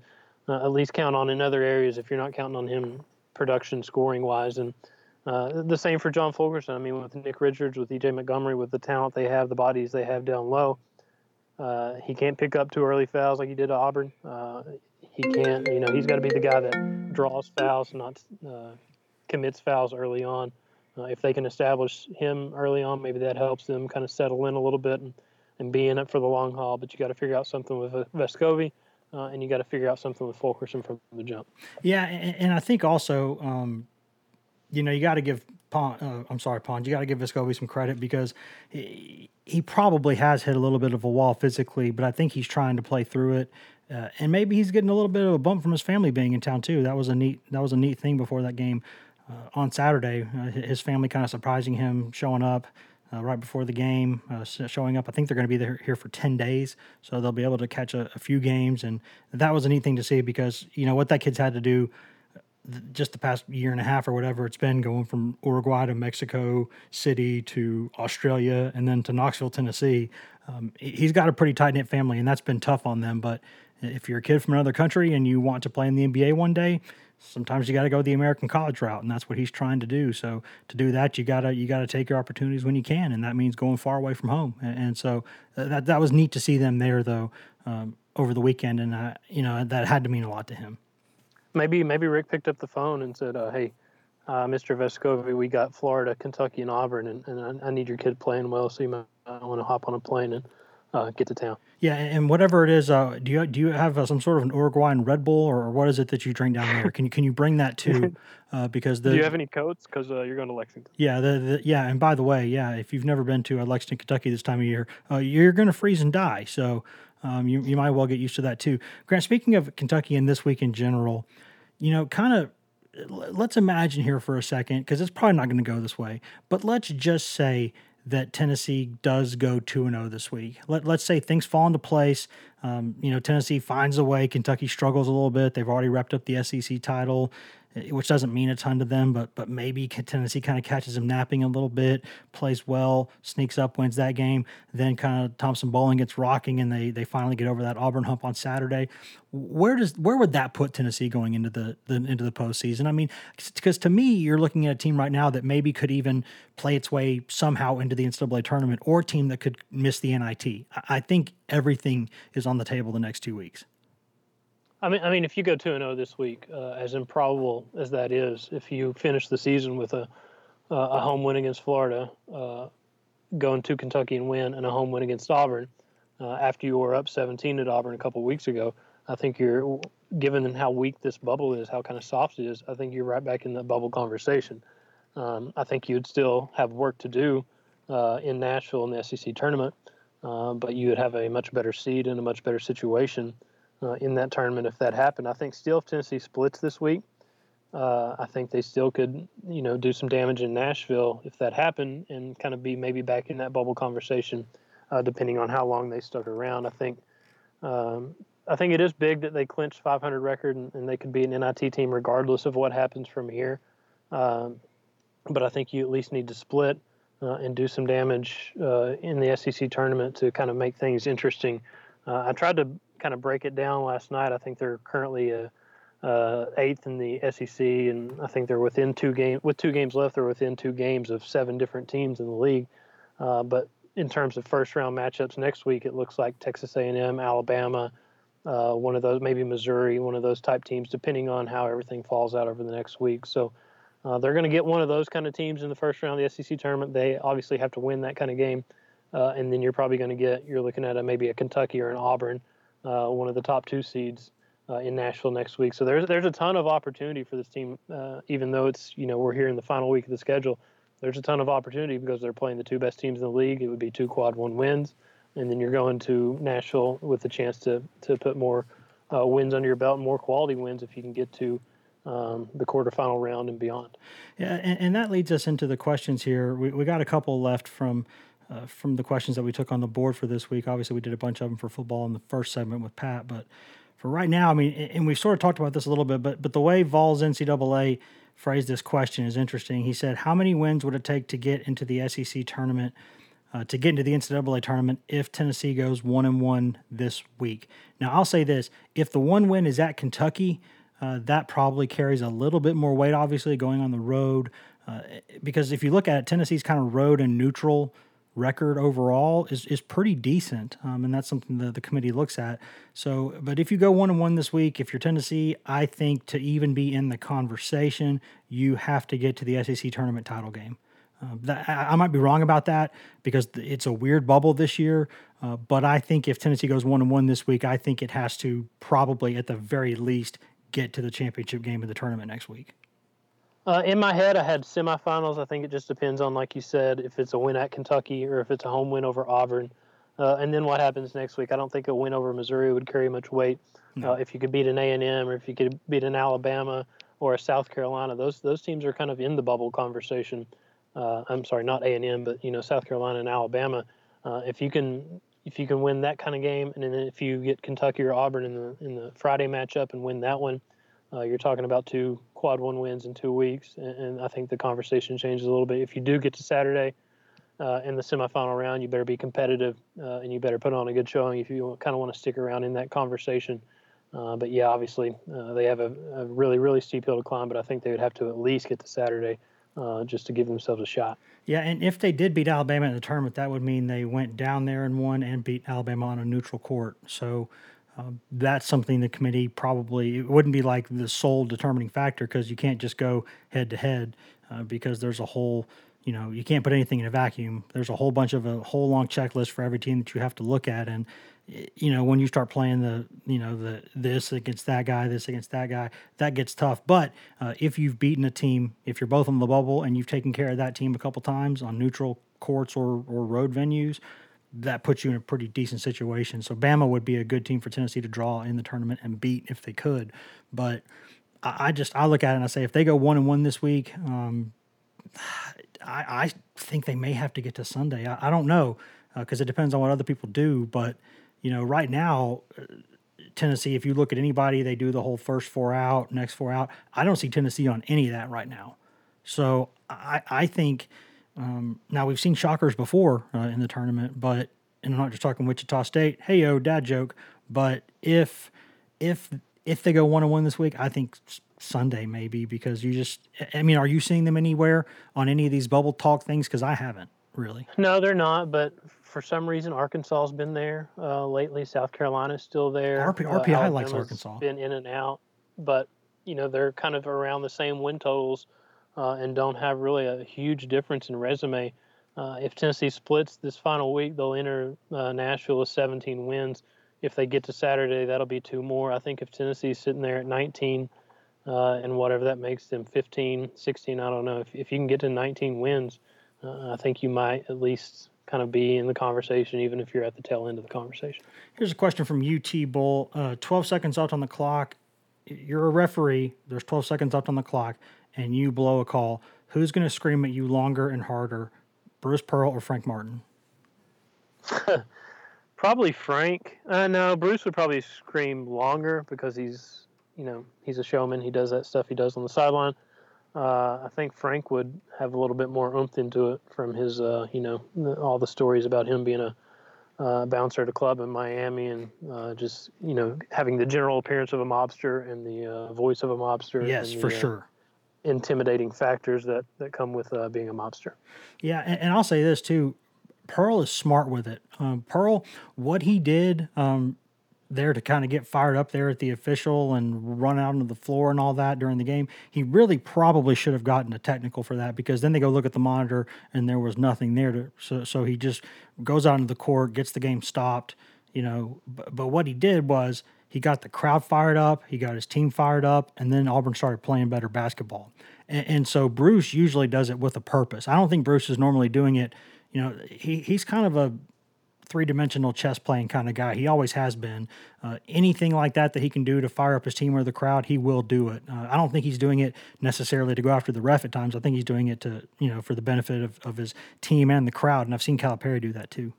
at least count on in other areas if you're not counting on him production scoring wise. And uh, the same for John Fulkerson. I mean, with Nick Richards, with EJ Montgomery, with the talent they have, the bodies they have down low, uh, he can't pick up too early fouls like he did at Auburn. Uh, he can't, you know, he's got to be the guy that draws fouls, not uh, commits fouls early on. Uh, if they can establish him early on, maybe that helps them kind of settle in a little bit and, and be in it for the long haul. But you got to figure out something with Vescovi uh, and you got to figure out something with Fulkerson from the jump. Yeah, and, and I think also, um, you know, you got to give Pons, uh, I'm sorry, Pons, you got to give Vescovi some credit because he, he probably has hit a little bit of a wall physically, but I think he's trying to play through it. Uh, and maybe he's getting a little bit of a bump from his family being in town too. That was a neat that was a neat thing before that game uh, on Saturday. Uh, his family kind of surprising him, showing up uh, right before the game, uh, showing up. I think they're going to be there here for 10 days, so they'll be able to catch a, a, few games. And that was a neat thing to see because, you know, what that kid's had to do just the past year and a half or whatever it's been going from Uruguay to Mexico City to Australia and then to Knoxville, Tennessee. Um, he's got a pretty tight knit family, and that's been tough on them. But if you're a kid from another country and you want to play in the NBA one day, sometimes you got to go the American college route, and that's what he's trying to do. So to do that, you gotta you gotta take your opportunities when you can, and that means going far away from home. And, and so uh, that that was neat to see them there though um, over the weekend, and uh, you know that had to mean a lot to him. Maybe maybe Rick picked up the phone and said, uh, "Hey, uh, Mr. Vescovi, we got Florida, Kentucky, and Auburn, and, and I, I, need your kid playing well, so you might want to hop on a plane and uh, get to town. Yeah, and whatever it is, uh, do you do you have uh, some sort of an Uruguayan Red Bull, or what is it that you drink down there? Can you can you bring that too? Uh, because the do you have any coats? Because uh, you're going to Lexington. Yeah, the, the, yeah, and by the way, yeah, if you've never been to uh, Lexington, Kentucky this time of year, you're going to freeze and die. So um, you you might well get used to that too. Grant, speaking of Kentucky and this week in general, you know, kind of let's imagine here for a second because it's probably not going to go this way, but let's just say that Tennessee does go 2 0 this week. Let, let's say things fall into place. Um, you know, Tennessee finds a way. Kentucky struggles a little bit. They've already wrapped up the SEC title. Eh, which doesn't mean a ton to them, but but maybe Tennessee kind of catches him napping a little bit, plays well, sneaks up, wins that game. Then kind of Thompson-Boling gets rocking, and they they finally get over that Auburn hump on Saturday. Where does where would that put Tennessee going into the, the into the postseason? I mean, because to me, you're looking at a team right now that maybe could even play its way somehow into the NCAA tournament, or a team that could miss the NIT. I think everything is on the table the next two weeks. I mean, I mean, if you go two and zero oh this week, uh, as improbable as that is, if you finish the season with a uh, a home win against Florida, uh, going to Kentucky and win, and a home win against Auburn uh, after you were up 17 at Auburn a couple weeks ago. I think you're, given how weak this bubble is, how kind of soft it is, I think you're right back in the bubble conversation. Um, I think you'd still have work to do uh, in Nashville in the SEC tournament, uh, but you would have a much better seed and a much better situation uh, in that tournament if that happened. I think still if Tennessee splits this week, uh, I think they still could, you know, do some damage in Nashville if that happened and kind of be maybe back in that bubble conversation, uh, depending on how long they stuck around. I think. Um, I think it is big that they clinched 500 record and, and, they could be an NIT team regardless of what happens from here. Um, but I think you at least need to split uh, and do some damage uh, in the SEC tournament to kind of make things interesting. Uh, I tried to kind of break it down last night. I think they're currently a, uh, eighth in the SEC, and I think they're within two games. With two games left, they're within two games of seven different teams in the league. Uh, but in terms of first round matchups next week, it looks like Texas A&M, Alabama, uh, one of those, maybe Missouri, one of those type teams, depending on how everything falls out over the next week. So uh, they're going to get one of those kind of teams in the first round of the SEC tournament. They obviously have to win that kind of game, uh, and then you're probably going to get you're looking at a, maybe a Kentucky or an Auburn, uh, one of the top two seeds uh, in Nashville next week. So there's there's a ton of opportunity for this team, uh, even though it's you know we're here in the final week of the schedule. There's a ton of opportunity because they're playing the two best teams in the league. It would be two quad one wins, and then you're going to Nashville with the chance to to put more uh, wins under your belt, more quality wins if you can get to. Um, the quarterfinal round and beyond. Yeah, and, and, that leads us into the questions here. We, we got a couple left from uh, from the questions that we took on the board for this week. Obviously, we did a bunch of them for football in the first segment with Pat, but for right now, I mean, and we sort of talked about this a little bit, but but the way Vols NCAA phrased this question is interesting. He said, "How many wins would it take to get into the SEC tournament?" Uh, to get into the NCAA tournament if Tennessee goes one and one this week. Now, I'll say this: if the one win is at Kentucky, uh, that probably carries a little bit more weight. Obviously, going on the road, uh, because if you look at it, Tennessee's kind of road and neutral record overall is is pretty decent, um, and that's something that the committee looks at. So, but if you go one and one this week, if you're Tennessee, I think to even be in the conversation, you have to get to the SEC tournament title game. Uh, that, I, I, might be wrong about that because it's a weird bubble this year. Uh, but I think if Tennessee goes one and one this week, I think it has to probably, at the very least, get to the championship game of the tournament next week. Uh, in my head, I had semifinals. I think it just depends on, like you said, if it's a win at Kentucky or if it's a home win over Auburn. Uh, and then what happens next week? I don't think a win over Missouri would carry much weight. No. Uh, if you could beat an A and M or if you could beat an Alabama or a South Carolina, those those teams are kind of in the bubble conversation. Uh, I'm sorry, not A and M, but you know South Carolina and Alabama. Uh, if you can if you can win that kind of game, and then if you get Kentucky or Auburn in the in the Friday matchup and win that one, uh, you're talking about two quad one wins in two weeks, and, and, I think the conversation changes a little bit. If you do get to Saturday uh, in the semifinal round, you better be competitive uh, and you better put on a good showing if you kind of want to stick around in that conversation. Uh, but yeah, obviously uh, they have a, a, really really steep hill to climb, but I think they would have to at least get to Saturday. Uh, just to give themselves a shot. Yeah, and if they did beat Alabama in the tournament, that would mean they went down there and won and beat Alabama on a neutral court. So um, that's something the committee probably it wouldn't be like the sole determining factor because you can't just go head to head uh, because there's a whole you know you can't put anything in a vacuum. There's a whole bunch of a whole long checklist for every team that you have to look at and you know when you start playing the you know the this against that guy this against that guy that gets tough. But uh, if you've beaten a team if you're both on the bubble and you've taken care of that team a couple times on neutral courts or, or road venues that puts you in a pretty decent situation. So Bama would be a good team for Tennessee to draw in the tournament and beat if they could. But I, I just I look at it and I say if they go one and one this week, um, I, I think they may have to get to Sunday. I, I don't know because uh, it depends on what other people do. But you know, right now. Uh, Tennessee, if you look at anybody, they do the whole first four out, next four out. I don't see Tennessee on any of that right now. So I, I think um, now we've seen shockers before uh, in the tournament, but and I'm not just talking Wichita State. Hey yo, dad joke. But if if if they go one on one this week, I think Sunday maybe because you just. I mean, are you seeing them anywhere on any of these bubble talk things? Because I haven't really. No, they're not. But for some reason, Arkansas has been there uh, lately. South Carolina's still there. RP, RPI uh, likes Arkansas. Been in and out, but you know they're kind of around the same win totals uh, and don't have really a huge difference in resume. Uh, if Tennessee splits this final week, they'll enter uh, Nashville with 17 wins. If they get to Saturday, that'll be two more. I think if Tennessee's sitting there at 19 uh, and whatever that makes them 15, 16, I don't know. If, if you can get to 19 wins, uh, I think you might at least kind of be in the conversation, even if you're at the tail end of the conversation. Here's a question from UT Bull. Uh, 12 seconds left on the clock. You're a referee. There's 12 seconds left on the clock, and you blow a call. Who's going to scream at you longer and harder, Bruce Pearl or Frank Martin? probably Frank. Uh, no, Bruce would probably scream longer because he's, you know, he's a showman. He does that stuff he does on the sideline. Uh, I think Frank would have a little bit more oomph into it from his, uh, you know, all the stories about him being a uh, bouncer at a club in Miami and uh, just, you know, having the general appearance of a mobster and the uh, voice of a mobster. Yes, the, for sure. Intimidating factors that, that come with being a mobster. Yeah, and, and, I'll say this too. Pearl is smart with it. Um, Pearl, what he did um, there to kind of get fired up there at the official and run out onto the floor and all that during the game. He really probably should have gotten a technical for that because then they go look at the monitor and there was nothing there to so so he just goes out into the court, gets the game stopped, you know, but, but what he did was he got the crowd fired up, he got his team fired up, and then Auburn started playing better basketball. And, and so Bruce usually does it with a purpose. I don't think Bruce is normally doing it, you know, he he's kind of a three dimensional chess playing kind of guy. He always has been. Uh, anything like that that he can do to fire up his team or the crowd, he will do it. Uh, I don't think he's doing it necessarily to go after the ref at times. I think he's doing it to, you know, for the benefit of, of his team and the crowd. And I've seen Calipari do that too.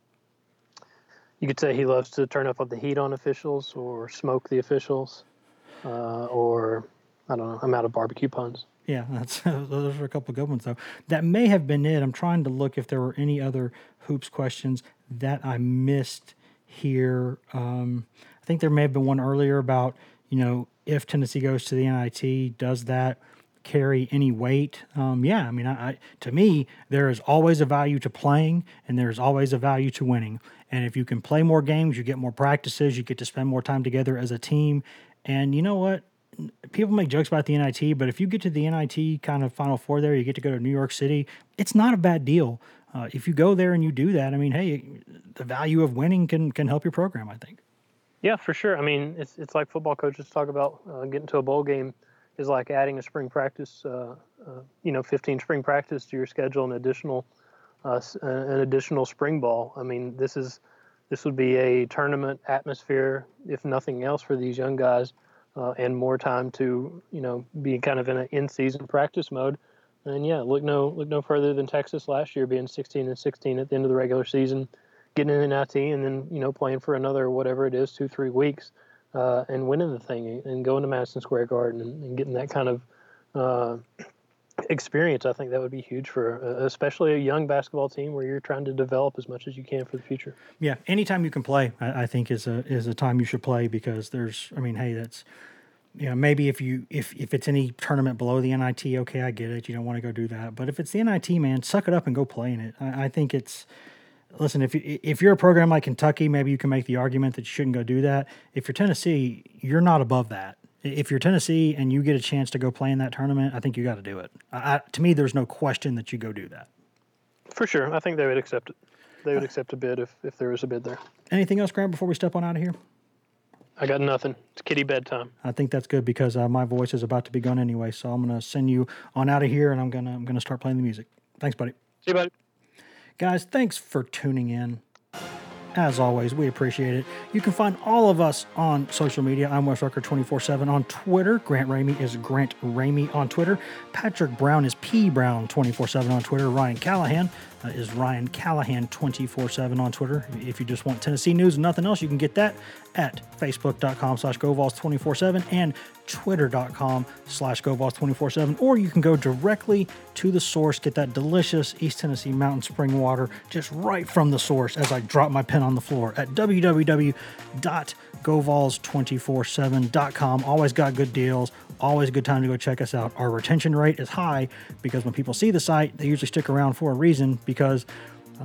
You could say he loves to turn up the heat on officials or smoke the officials, uh, or I don't know. I'm out of barbecue puns. Yeah, that's those are a couple of good ones though. That may have been it. I'm trying to look if there were any other hoops questions that I missed here. Um, I think there may have been one earlier about you know if Tennessee goes to the NIT, does that carry any weight? Um, yeah, I mean, I, I, to me there is always a value to playing, and there's always a value to winning. And if you can play more games, you get more practices, you get to spend more time together as a team. And you know what? people make jokes about the NIT, but if you get to the NIT kind of Final Four there, you get to go to New York City. It's not a bad deal. Uh, if you go there and you do that, I mean, hey, the value of winning can can help your program. I think. Yeah, for sure. I mean, it's it's like football coaches talk about uh, getting to a bowl game is like adding a spring practice, uh, uh you know, 15 spring practice to your schedule, an additional uh, an additional spring ball. I mean, this is this would be a tournament atmosphere, if nothing else, for these young guys uh, and more time to you know be kind of in an in-season practice mode. And yeah, look no look no further than Texas last year, being 16 and 16 at the end of the regular season, getting in an IT, and then you know playing for another whatever it is, two three weeks, uh, and winning the thing, and going to Madison Square Garden and, and getting that kind of uh, experience, I think that would be huge for uh, especially a young basketball team where you're trying to develop as much as you can for the future. Yeah, anytime you can play, I, I think is a is a time you should play because there's, I mean, hey, that's you know maybe if you if if it's any tournament below the NIT, okay, I get it. You don't want to go do that, but if it's the NIT, man, suck it up and go play in it. I, I think it's. Listen, if you, if you're a program like Kentucky, maybe you can make the argument that you shouldn't go do that. If you're Tennessee, you're not above that if you're Tennessee and you get a chance to go play in that tournament, I think you got to do it. I, to me, there's no question that you go do that. For sure, I think they would accept it. They would accept a bid if, if there was a bid there. Anything else, Grant, before we step on out of here? I got nothing. It's kitty bedtime. I think that's good because uh, my voice is about to be gone anyway. So I'm gonna send you on out of here, and I'm gonna I'm gonna start playing the music. Thanks, buddy. See you, buddy. Guys, thanks for tuning in. As always, we appreciate it. You can find all of us on social media. I'm Wes Rucker 24 7 on Twitter. Grant Ramey is Grant Ramey on Twitter. Patrick Brown is P Brown 24 7 on Twitter. Ryan Callahan uh, is Ryan Callahan 24 7 on Twitter. If you just want Tennessee news and nothing else, you can get that at facebook.com slash govols 24 7 and twitter.com slash GoVols 24 7. Or you can go directly to the source, get that delicious East Tennessee mountain spring water just right from the source as I drop my pen on the floor at www.govols247.com. Always got good deals always a good time to go check us out. Our retention rate is high because when people see the site, they usually stick around for a reason because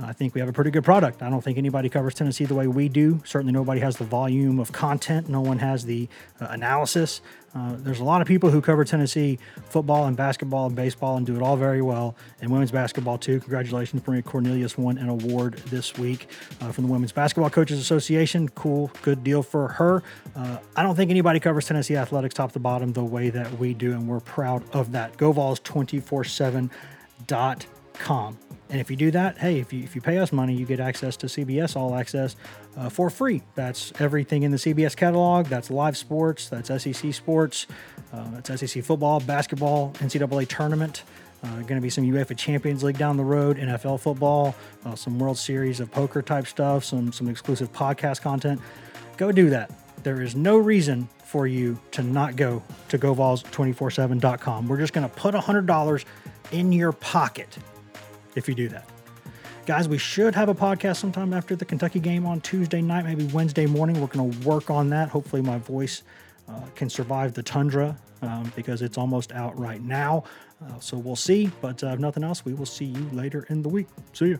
I think we have a pretty good product. I don't think anybody covers Tennessee the way we do. Certainly, nobody has the volume of content. No one has the uh, analysis. Uh, there's a lot of people who cover Tennessee football and basketball and baseball and do it all very well, and women's basketball too. Congratulations, Maria Cornelius won an award this week uh, from the Women's Basketball Coaches Association. Cool, good deal for her. Uh, I don't think anybody covers Tennessee athletics top to bottom the way that we do, and we're proud of that. GoVols247.com. And if you do that, hey, if you, if you pay us money, you get access to CBS All Access uh, for free. That's everything in the CBS catalog. That's live sports. That's SEC sports. Uh, that's SEC football, basketball, NCAA tournament. Uh, going to be some UEFA Champions League down the road, NFL football, uh, some World Series of poker type stuff, some some exclusive podcast content. Go do that. There is no reason for you to not go to GoVols247.com. We're just going to put $100 in your pocket if you do that. Guys, we should have a podcast sometime after the Kentucky game on Tuesday night, maybe Wednesday morning. We're going to work on that. Hopefully, my voice uh, can survive the tundra um, because it's almost out right now. Uh, so we'll see. But uh, if nothing else, we will see you later in the week. See you.